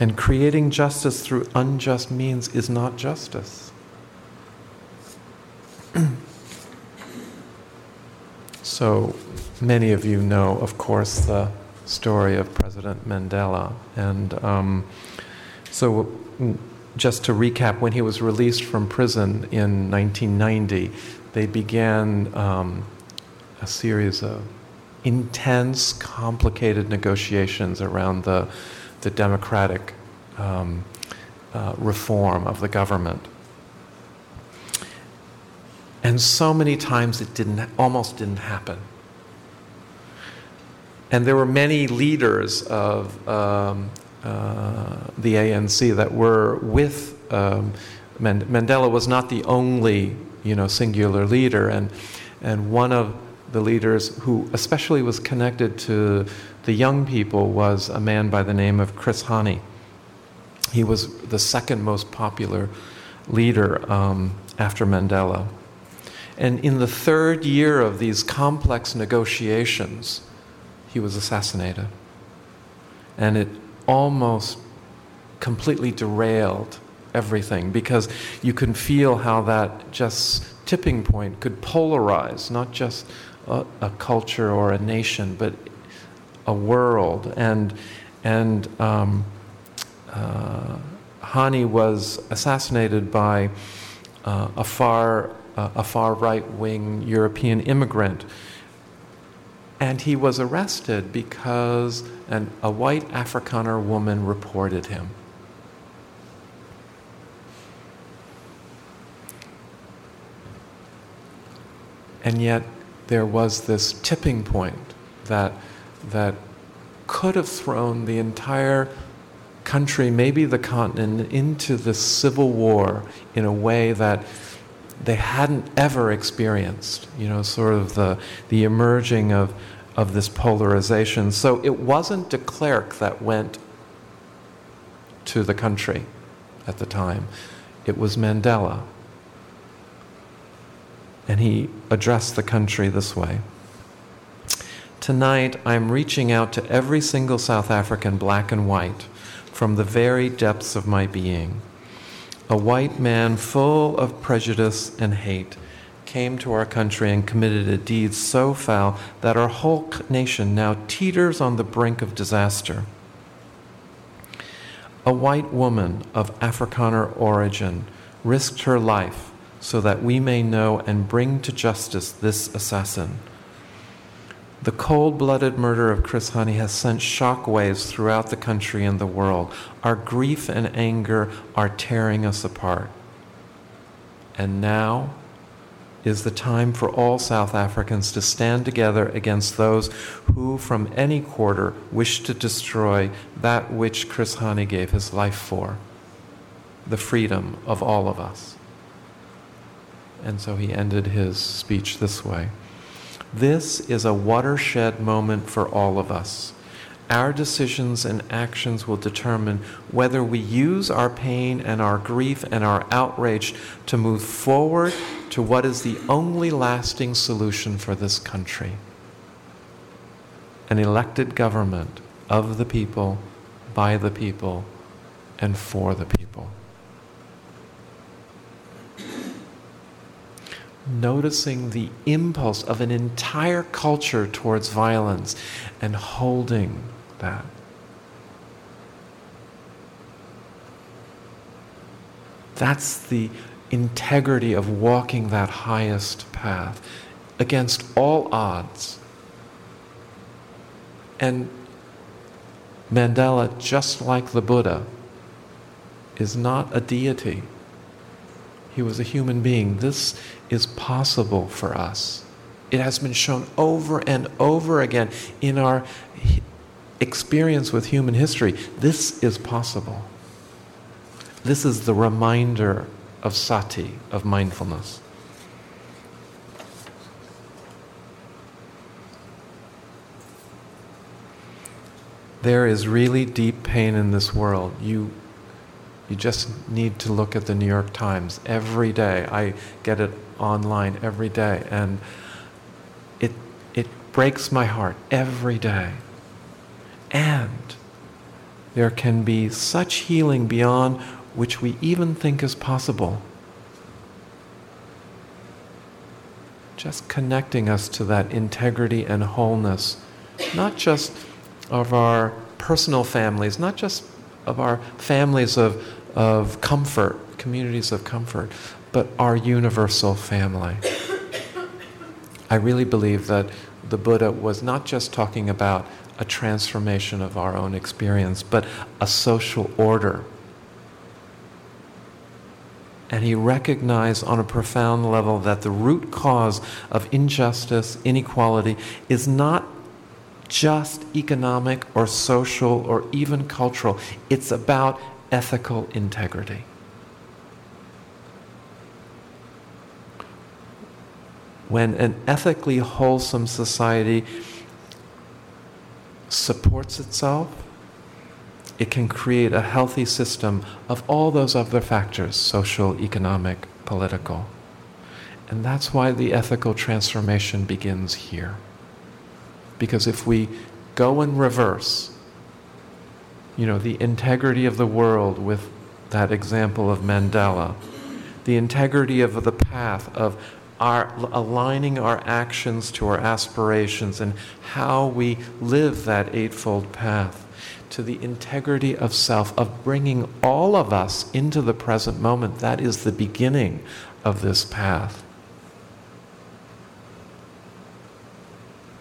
and creating justice through unjust means is not justice. so, many of you know, of course, the story of President Mandela. And um, so, just to recap, when he was released from prison in 1990, they began um, a series of intense, complicated negotiations around the the democratic um, uh, reform of the government. And so many times it didn't, almost didn't happen. And there were many leaders of um, uh, the ANC that were with um, Mandela was not the only, you know, singular leader, and And one of the leaders who especially was connected to the young people was a man by the name of Chris Hani. He was the second most popular leader um, after Mandela. And in the third year of these complex negotiations, he was assassinated. And it almost completely derailed everything because you can feel how that just tipping point could polarize not just a, a culture or a nation, but a world. And, and um, uh, Hani was assassinated by uh, a far, uh, a far right wing European immigrant. And he was arrested because an, a white Afrikaner woman reported him. And yet, there was this tipping point that, that could have thrown the entire country, maybe the continent, into the civil war in a way that they hadn't ever experienced, you know, sort of the, the emerging of, of this polarization. So it wasn't de Klerk that went to the country at the time, it was Mandela. And he addressed the country this way. Tonight, I'm reaching out to every single South African, black and white, from the very depths of my being. A white man full of prejudice and hate came to our country and committed a deed so foul that our whole nation now teeters on the brink of disaster. A white woman of Afrikaner origin risked her life so that we may know and bring to justice this assassin. The cold blooded murder of Chris Hani has sent shockwaves throughout the country and the world. Our grief and anger are tearing us apart. And now is the time for all South Africans to stand together against those who, from any quarter, wish to destroy that which Chris Hani gave his life for the freedom of all of us. And so he ended his speech this way. This is a watershed moment for all of us. Our decisions and actions will determine whether we use our pain and our grief and our outrage to move forward to what is the only lasting solution for this country an elected government of the people, by the people, and for the people. Noticing the impulse of an entire culture towards violence and holding that. That's the integrity of walking that highest path against all odds. And Mandela, just like the Buddha, is not a deity. He was a human being. This is possible for us. It has been shown over and over again in our experience with human history. This is possible. This is the reminder of sati, of mindfulness. There is really deep pain in this world. You you just need to look at the New York Times every day. I get it online every day, and it, it breaks my heart every day. And there can be such healing beyond which we even think is possible. Just connecting us to that integrity and wholeness, not just of our personal families, not just of our families of of comfort, communities of comfort, but our universal family. I really believe that the Buddha was not just talking about a transformation of our own experience, but a social order. And he recognized on a profound level that the root cause of injustice, inequality, is not just economic or social or even cultural. It's about ethical integrity. when an ethically wholesome society supports itself, it can create a healthy system of all those other factors social, economic, political. And that's why the ethical transformation begins here. Because if we go in reverse, you know, the integrity of the world with that example of Mandela, the integrity of the path of our aligning our actions to our aspirations and how we live that eightfold path to the integrity of self, of bringing all of us into the present moment. That is the beginning of this path.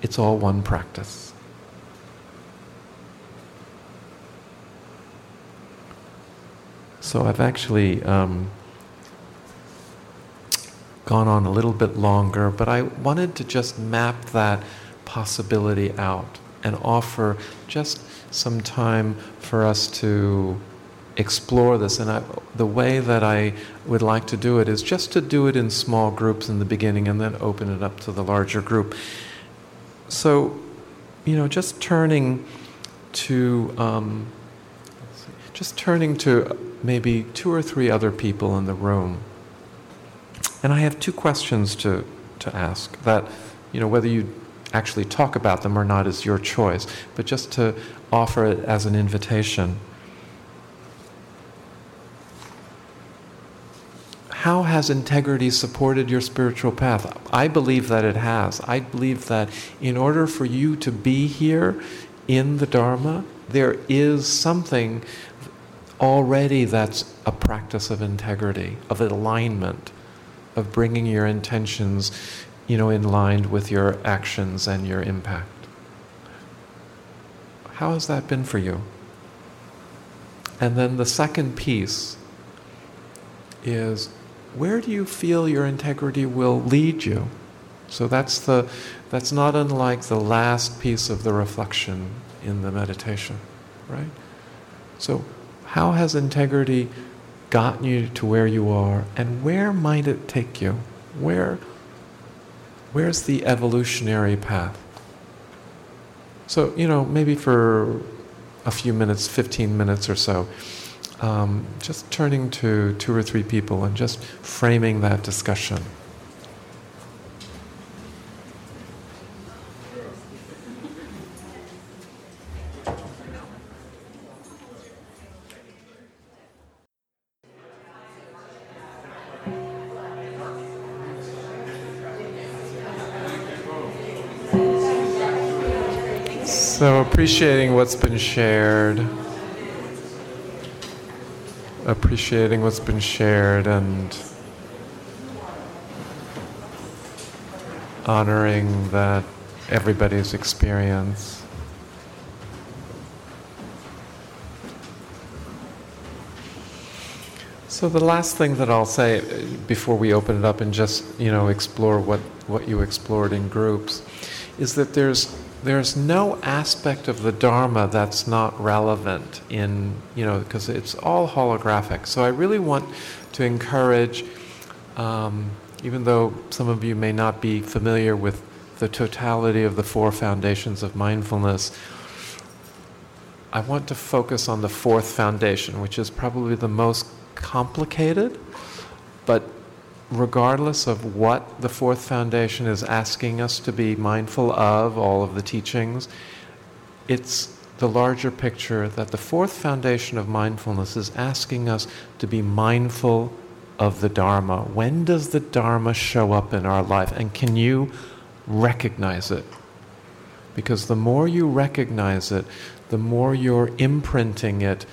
It's all one practice. So I've actually um, gone on a little bit longer, but I wanted to just map that possibility out and offer just some time for us to explore this. And I, the way that I would like to do it is just to do it in small groups in the beginning and then open it up to the larger group. So, you know, just turning to, um, just turning to maybe two or three other people in the room. And I have two questions to, to ask that, you know, whether you actually talk about them or not is your choice, but just to offer it as an invitation. How has integrity supported your spiritual path? I believe that it has. I believe that in order for you to be here in the Dharma, there is something already that's a practice of integrity, of alignment, of bringing your intentions you know, in line with your actions and your impact. How has that been for you? And then the second piece is where do you feel your integrity will lead you? So that's the that's not unlike the last piece of the reflection in the meditation, right? So how has integrity gotten you to where you are and where might it take you? Where where's the evolutionary path? So, you know, maybe for a few minutes, 15 minutes or so, um, just turning to two or three people and just framing that discussion. Appreciating what's been shared, appreciating what's been shared, and honoring that everybody's experience. So the last thing that I'll say before we open it up and just you know explore what, what you explored in groups is that there's there's no aspect of the Dharma that's not relevant in, you know, because it's all holographic. So I really want to encourage, um, even though some of you may not be familiar with the totality of the four foundations of mindfulness, I want to focus on the fourth foundation, which is probably the most complicated, but regardless of what the fourth foundation is asking us to be mindful of, all of the teachings, it's the larger picture that the fourth foundation of mindfulness is asking us to be mindful of the Dharma. When does the Dharma show up in our life? And can you recognize it? Because the more you recognize it, the more you're imprinting it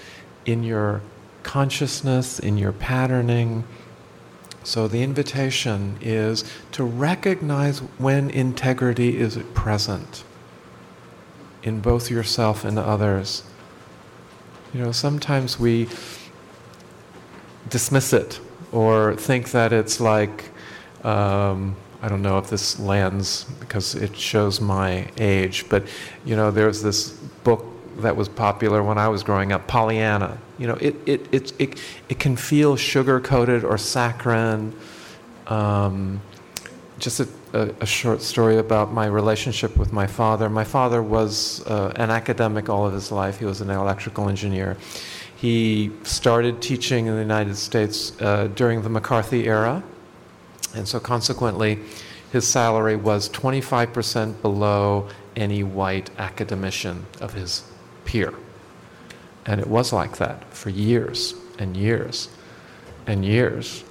in your consciousness, in your patterning so the invitation is to recognize when integrity is present in both yourself and others. You know, sometimes we dismiss it or think that it's like, um, I don't know if this lands because it shows my age, but you know, there's this book that was popular when I was growing up, Pollyanna. You know, it, it, it, it, it can feel sugar coated or saccharine. Um, just a, a, a, short story about my relationship with my father. My father was uh, an academic all of his life. He was an electrical engineer. He started teaching in the United States uh, during the McCarthy era, and so consequently, his salary was 25% below any white academician of his peer. And it was like that for years and years and years.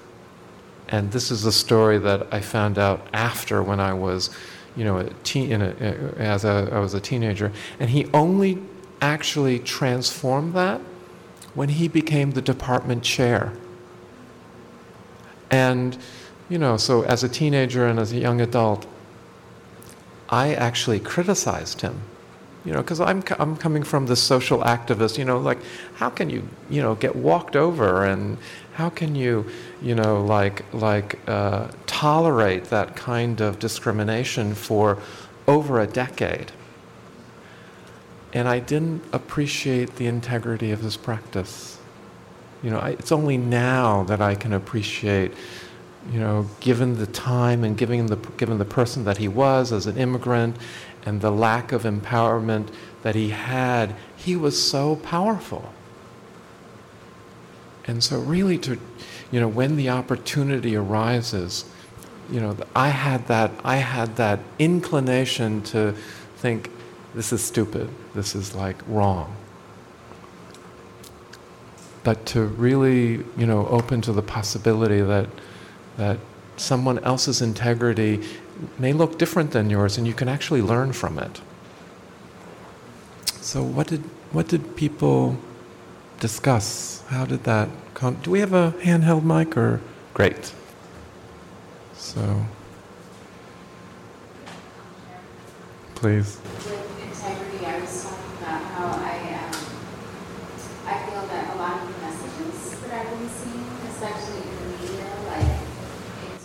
And this is a story that I found out after when I was, you know, a teen, a, as a, I was a teenager. And he only actually transformed that when he became the department chair. And, you know, so as a teenager and as a young adult, I actually criticized him. You know, because I'm, I'm coming from the social activist, you know, like, how can you, you know, get walked over and how can you, you know, like, like uh, tolerate that kind of discrimination for over a decade? and I didn't appreciate the integrity of his practice. You know, I, it's only now that I can appreciate, you know, given the time and given the, given the person that he was as an immigrant and the lack of empowerment that he had, he was so powerful. And so, really, to, you know, when the opportunity arises, you know, I had that, I had that inclination to think, this is stupid, this is like wrong. But to really, you know, open to the possibility that, that someone else's integrity may look different than yours and you can actually learn from it. So, what did, what did people discuss? How did that come? Do we have a handheld mic or? Great. So, please.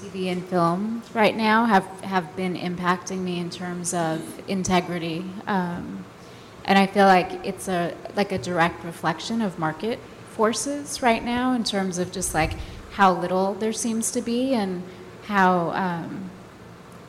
TV and film right now have, have been impacting me in terms of integrity. Um, and I feel like it's a like a direct reflection of market forces right now in terms of just like how little there seems to be and how um,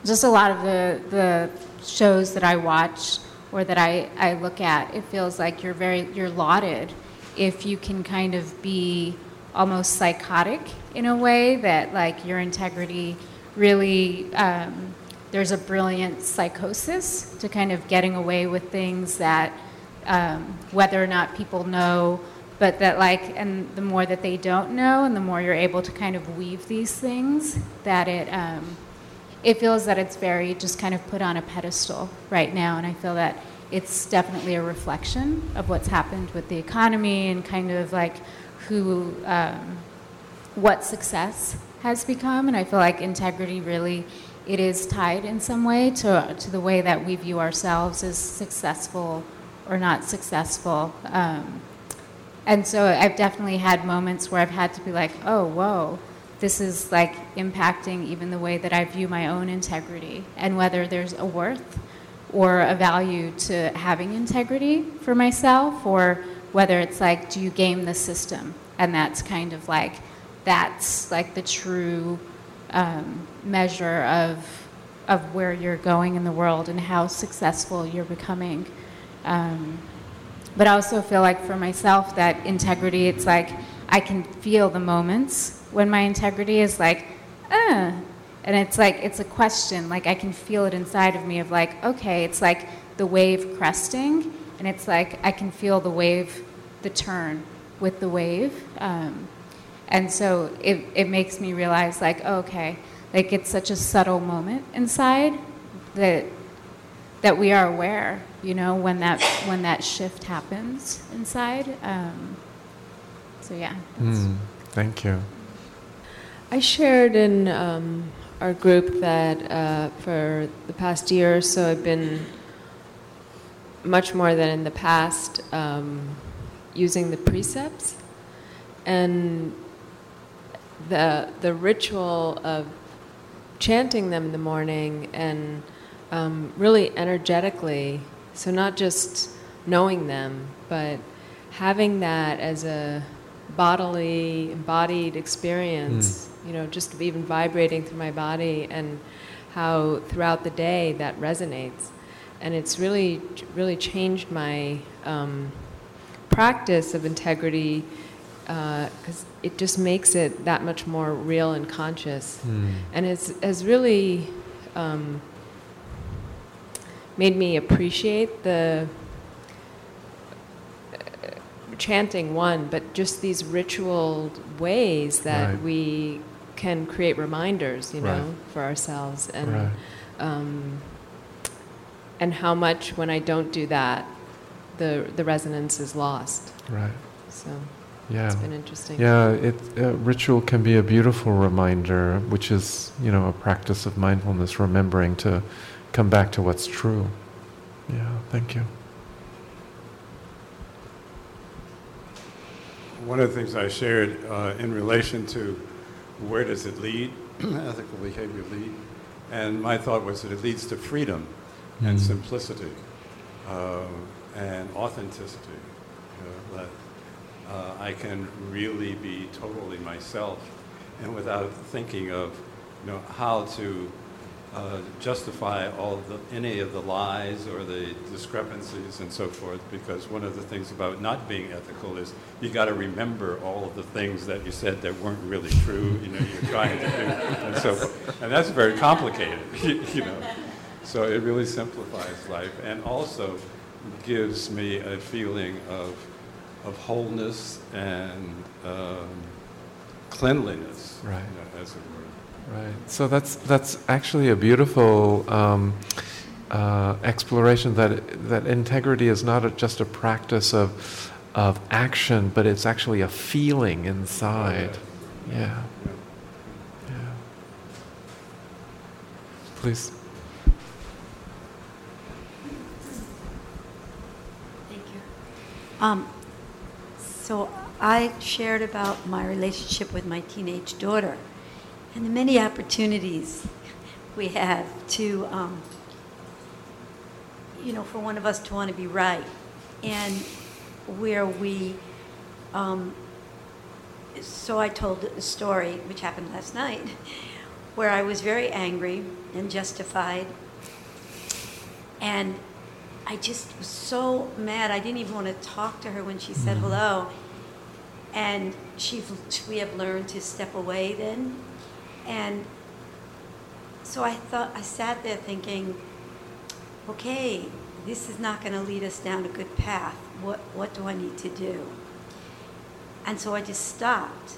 just a lot of the the shows that I watch or that I, I look at, it feels like you're very you're lauded if you can kind of be almost psychotic in a way that like your integrity really um, there's a brilliant psychosis to kind of getting away with things that um, whether or not people know but that like and the more that they don't know and the more you're able to kind of weave these things that it um, it feels that it's very just kind of put on a pedestal right now. And i feel that it's definitely a reflection of what's happened with the economy and kind of like who, um, what success has become. And I feel like integrity really, it is tied in some way to, to the way that we view ourselves as successful or not successful. Um, and so I've definitely had moments where I've had to be like, oh, whoa, this is like impacting even the way that I view my own integrity and whether there's a worth or a value to having integrity for myself or whether it's like, do you game the system? And that's kind of like, that's like the true um, measure of, of where you're going in the world and how successful you're becoming. Um, but I also feel like for myself that integrity, it's like I can feel the moments when my integrity is like, uh, and it's like it's a question like i can feel it inside of me of like okay it's like the wave cresting and it's like i can feel the wave the turn with the wave. Um, and so it, it makes me realize, like, oh, okay, like it's such a subtle moment inside that that we are aware, you know, when that when that shift happens inside. Um, so yeah. Mm, thank you. I shared in um, our group that uh, for the past year or so, I've been much more than in the past. Um, using the precepts and the the ritual of chanting them in the morning and um, really energetically so not just knowing them but having that as a bodily embodied experience mm. you know just even vibrating through my body and how throughout the day that resonates. And it's really, really changed my um, practice of integrity because uh, it just makes it that much more real and conscious. Mm. And it's has really um, made me appreciate the uh, chanting one, but just these ritual ways that right. we can create reminders, you know, right. for ourselves, and right. um, and how much when I don't do that, the the resonance is lost. Right. So. Yeah. It's been interesting. Yeah, it, uh, ritual can be a beautiful reminder, which is, you know, a practice of mindfulness, remembering to come back to what's true. Yeah, thank you. One of the things I shared uh, in relation to where does it lead, ethical behavior lead, and my thought was that it leads to freedom mm. and simplicity uh, and authenticity. Uh, that uh, I can really be totally myself and without thinking of you know, how to uh, justify all the, any of the lies or the discrepancies and so forth because one of the things about not being ethical is you got to remember all of the things that you said that weren't really true you know you're trying to do and so forth. And that's very complicated you know. So it really simplifies life and also gives me a feeling of of wholeness and um, cleanliness, right. You know, as it were. Right. So that's that's actually a beautiful um, uh, exploration that that integrity is not a, just a practice of of action, but it's actually a feeling inside. Oh, yeah. yeah. yeah. Please. Thank you. Um, so I shared about my relationship with my teenage daughter and the many opportunities we have to, um, you know, for one of us to want to be right. And where we, um, so I told a story, which happened last night, where I was very angry and justified. And I just was so mad. I didn't even want to talk to her when she said mm. hello. And she, we have learned to step away then. And so I thought, I sat there thinking, okay, this is not going to lead us down a good path. What, what do I need to do? And so I just stopped.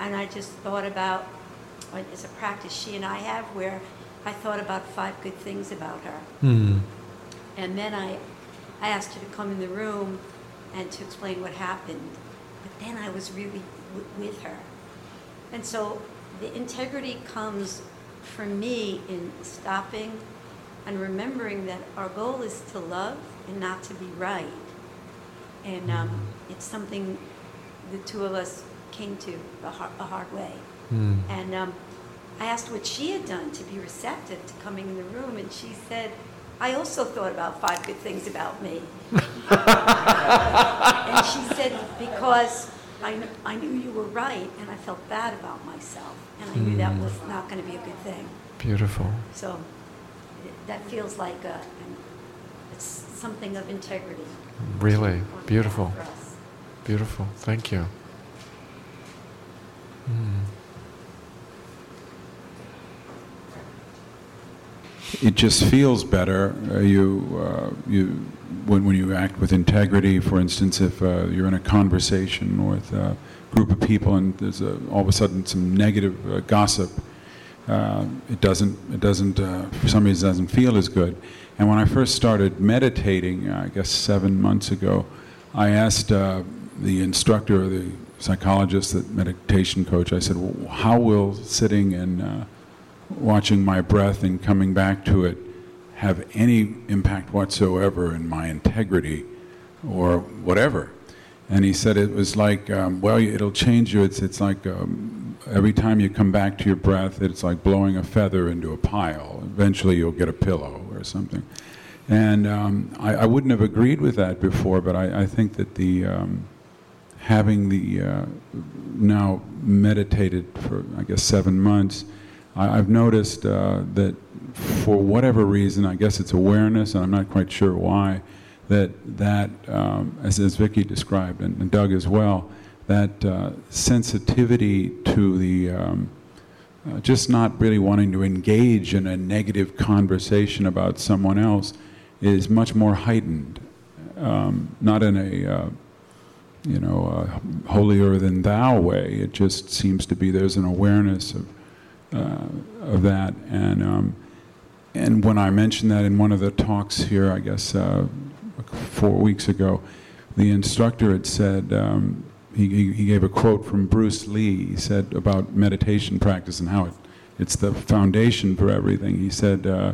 And I just thought about, it's a practice she and I have where I thought about five good things about her. Mm. And then I, I asked her to come in the room and to explain what happened. But then I was really w- with her. And so the integrity comes for me in stopping and remembering that our goal is to love and not to be right. And um, it's something the two of us came to a hard, a hard way. Mm. And um, I asked what she had done to be receptive to coming in the room, and she said, I also thought about five good things about me. and she said, because I, kn- I knew you were right, and I felt bad about myself, and I knew that hmm. was not going to be a good thing. Beautiful. So that feels like a, it's something of integrity. Really beautiful. Beautiful. Thank you. Mm. It just feels better. Uh, you, uh, you, when, when you act with integrity, for instance, if uh, you're in a conversation with a group of people and there's a, all of a sudden some negative uh, gossip, uh, it doesn't, it doesn't, uh, for some reason, doesn't feel as good. And when I first started meditating, I guess seven months ago, I asked the instructor, the psychologist, the meditation coach, I said, well, how will sitting and watching my breath and coming back to it have any impact whatsoever in my integrity or whatever. And he said it was like, um, well, it'll change you. It's, it's like um, every time you come back to your breath, it's like blowing a feather into a pile. Eventually, you'll get a pillow or something. And um, I, I, wouldn't have agreed with that before, but I, I think that the um, having the uh, now meditated for, I guess, seven months, I, I've noticed uh, that for whatever reason, I guess it's awareness, and I'm not quite sure why, that that um, as, as Vicky described and, and Doug as well, that uh, sensitivity to the um, uh, just not really wanting to engage in a negative conversation about someone else is much more heightened. Um, not in a uh, you know holier than thou way. It just seems to be there's an awareness of of that, and um, and when I mentioned that in one of the talks here, I guess uh, four weeks ago, the instructor had said. Um, he, he gave a quote from Bruce Lee. He said about meditation practice and how it, it's the foundation for everything. He said, uh,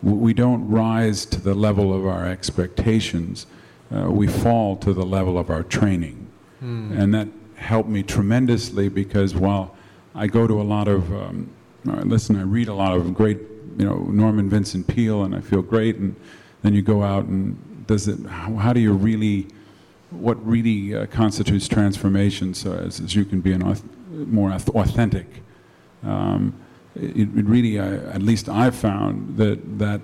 we don't rise to the level of our expectations, uh, we fall to the level of our training. Hmm. And that helped me tremendously because while I go to a lot of, um, listen, I read a lot of great, you know, Norman Vincent Peale, and I feel great, and then you go out and does it, how, how do you really, what really uh, constitutes transformation so as, as you can be an more auth- authentic? Um, it, it really, I, at least I've found that that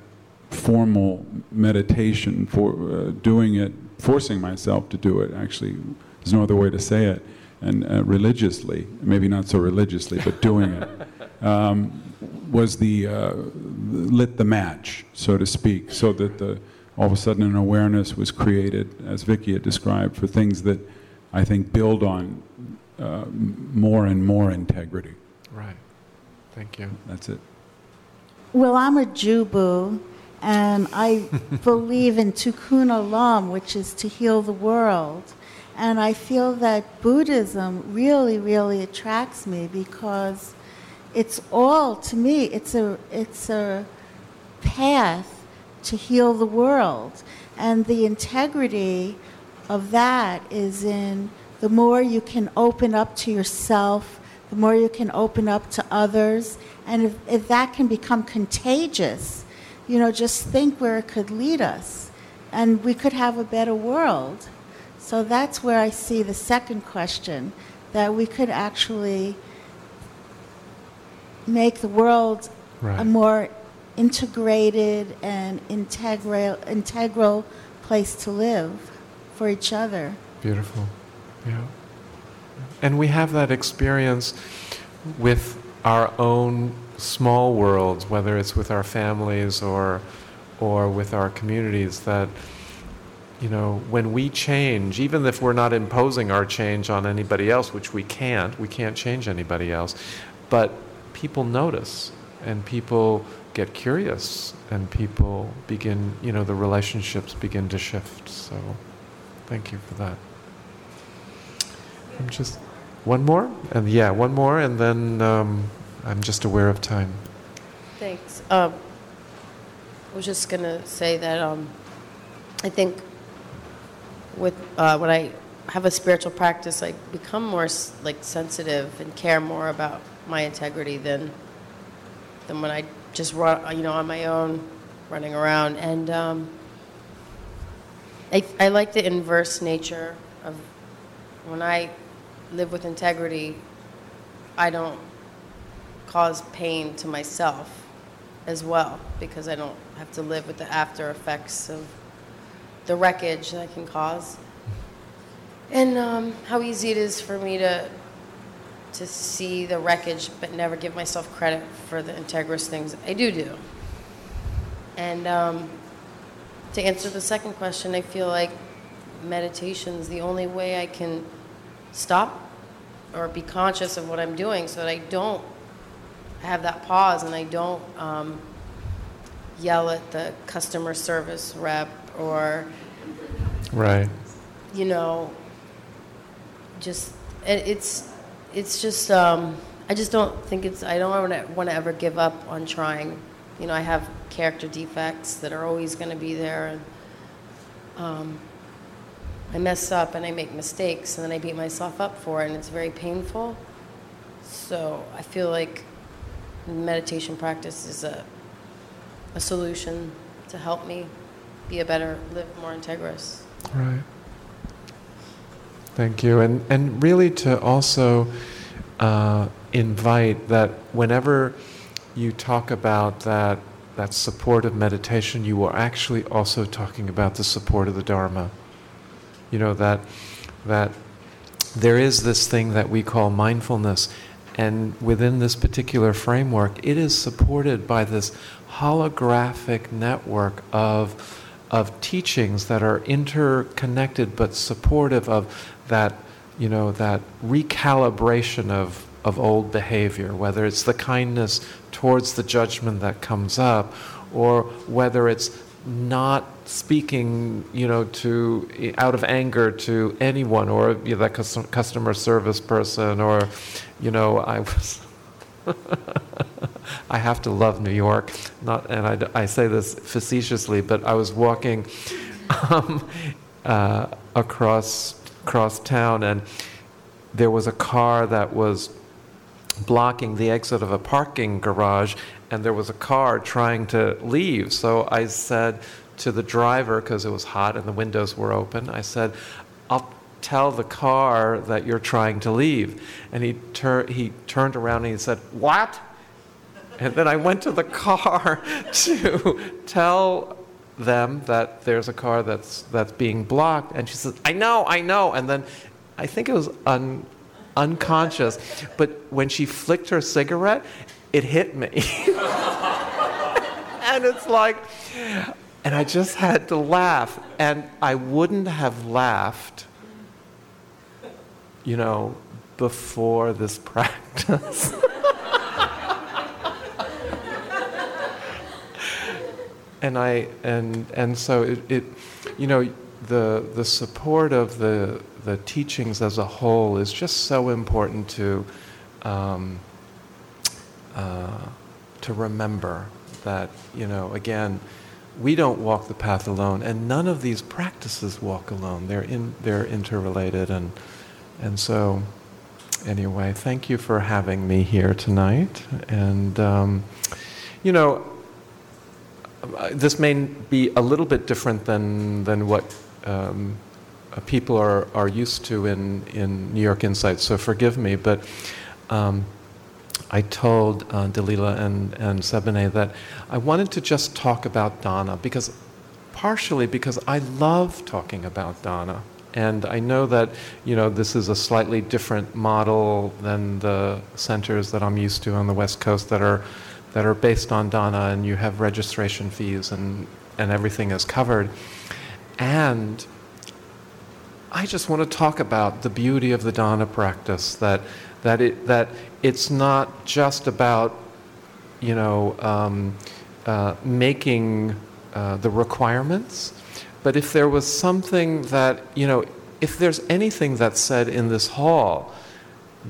formal meditation for uh, doing it, forcing myself to do it, actually, there's no other way to say it, and uh, religiously, maybe not so religiously, but doing it, um, was the uh, lit the match, so to speak, so that the all of a sudden an awareness was created, as Vicky had described, for things that I think build on uh, more and more integrity. Right. Thank you. That's it. Well, I'm a Jubu, and I believe in Tikkun Olam, which is to heal the world. And I feel that Buddhism really, really attracts me because it's all, to me, it's a, it's a path to heal the world. And the integrity of that is in the more you can open up to yourself, the more you can open up to others. And if, if that can become contagious, you know, just think where it could lead us. And we could have a better world. So that's where I see the second question that we could actually make the world a more integrated and integral, integral place to live for each other. Beautiful. Yeah. And we have that experience with our own small worlds, whether it's with our families or or with our communities that you know, when we change, even if we're not imposing our change on anybody else, which we can't, we can't change anybody else, but people notice and people get curious and people begin, you know, the relationships begin to shift. So thank you for that. I'm just one more, and yeah, one more, and then um, I'm just aware of time. Thanks. Um, I was just gonna say that um, I think with uh, when I have a spiritual practice, I become more like sensitive and care more about my integrity than than when I just run, you know, on my own, running around. And um, I, I like the inverse nature of when I live with integrity. I don't cause pain to myself as well because I don't have to live with the after effects of the wreckage that I can cause. And um, how easy it is for me to to see the wreckage but never give myself credit for the integrous things I do do. And um, to answer the second question, I feel like meditation is the only way I can stop or be conscious of what I'm doing so that I don't have that pause and I don't um, yell at the customer service rep or, Right. you know, just it, it's it's just um, I just don't think it's I don't want to want to ever give up on trying. You know, I have character defects that are always going to be there, and um, I mess up and I make mistakes, and then I beat myself up for it, and it's very painful. So I feel like meditation practice is a a solution to help me be a better, live more integrous. Right. Thank you. And, and really to also uh, invite that whenever you talk about that, that support of meditation, you are actually also talking about the support of the Dharma. You know, that, that there is this thing that we call mindfulness, and within this particular framework, it is supported by this holographic network of, of teachings that are interconnected but supportive of that, you know, that recalibration of, of old behavior, whether it's the kindness towards the judgment that comes up, or whether it's not speaking, you know, to out of anger to anyone, or you know, that customer service person, or, you know, I was. I have to love New York, not, and I, I say this facetiously, but I was walking um, uh, across across town, and there was a car that was blocking the exit of a parking garage, and there was a car trying to leave. So I said to the driver, because it was hot and the windows were open, I said, I'll tell the car that you're trying to leave. And he, tur- he turned around and he said, What? And then I went to the car to tell them that there's a car that's, that's being blocked. And she said, I know, I know. And then I think it was un- unconscious, but when she flicked her cigarette, it hit me. and it's like, and I just had to laugh. And I wouldn't have laughed, you know, before this practice. And I and and so it, it, you know the the support of the the teachings as a whole is just so important to um, uh, to remember that you know again we don't walk the path alone and none of these practices walk alone. They're in they're interrelated and and so anyway thank you for having me here tonight and um, you know this may be a little bit different than, than what um, uh, people are, are used to in, in New York Insights, so forgive me, but um, I told uh, Delila and, and Sebene that I wanted to just talk about Dana because, partially because I love talking about Dana. And I know that you know this is a slightly different model than the centers that I'm used to on the West Coast that are that are based on Dana, and you have registration fees, and, and everything is covered. And I just want to talk about the beauty of the Dana practice, that, that, it, that it's not just about, you know, um, uh, making uh, the requirements, but if there was something that, you know, if there's anything that's said in this hall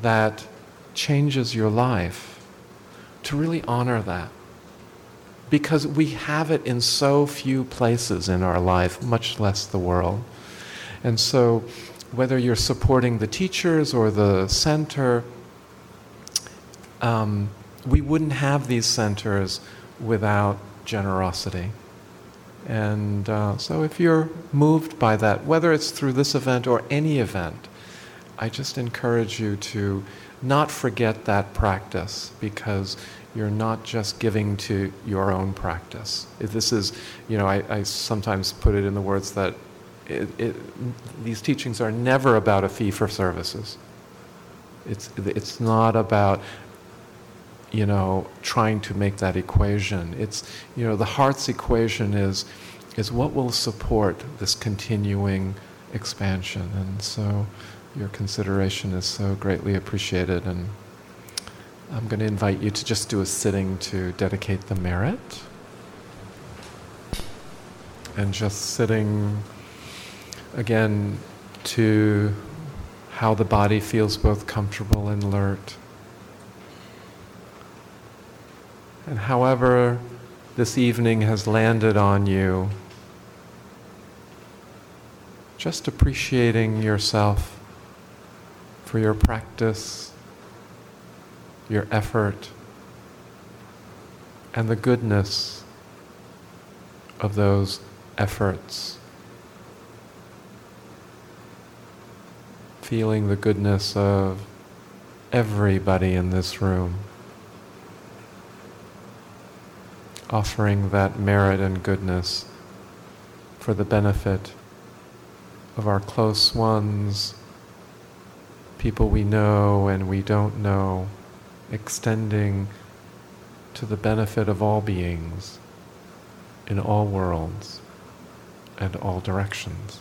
that changes your life, to really honor that. Because we have it in so few places in our life, much less the world. And so, whether you're supporting the teachers or the center, um, we wouldn't have these centers without generosity. And uh, so, if you're moved by that, whether it's through this event or any event, I just encourage you to not forget that practice because you're not just giving to your own practice. This is, you know, I, I sometimes put it in the words that it, it, these teachings are never about a fee for services. It's, it's not about, you know, trying to make that equation. It's, you know, the heart's equation is, is what will support this continuing expansion. And so, your consideration is so greatly appreciated. And I'm going to invite you to just do a sitting to dedicate the merit. And just sitting again to how the body feels both comfortable and alert. And however this evening has landed on you, just appreciating yourself for your practice, your effort, and the goodness of those efforts. Feeling the goodness of everybody in this room. offering that merit and goodness for the benefit of our close ones, people we know and we don't know, extending to the benefit of all beings in all worlds and all directions.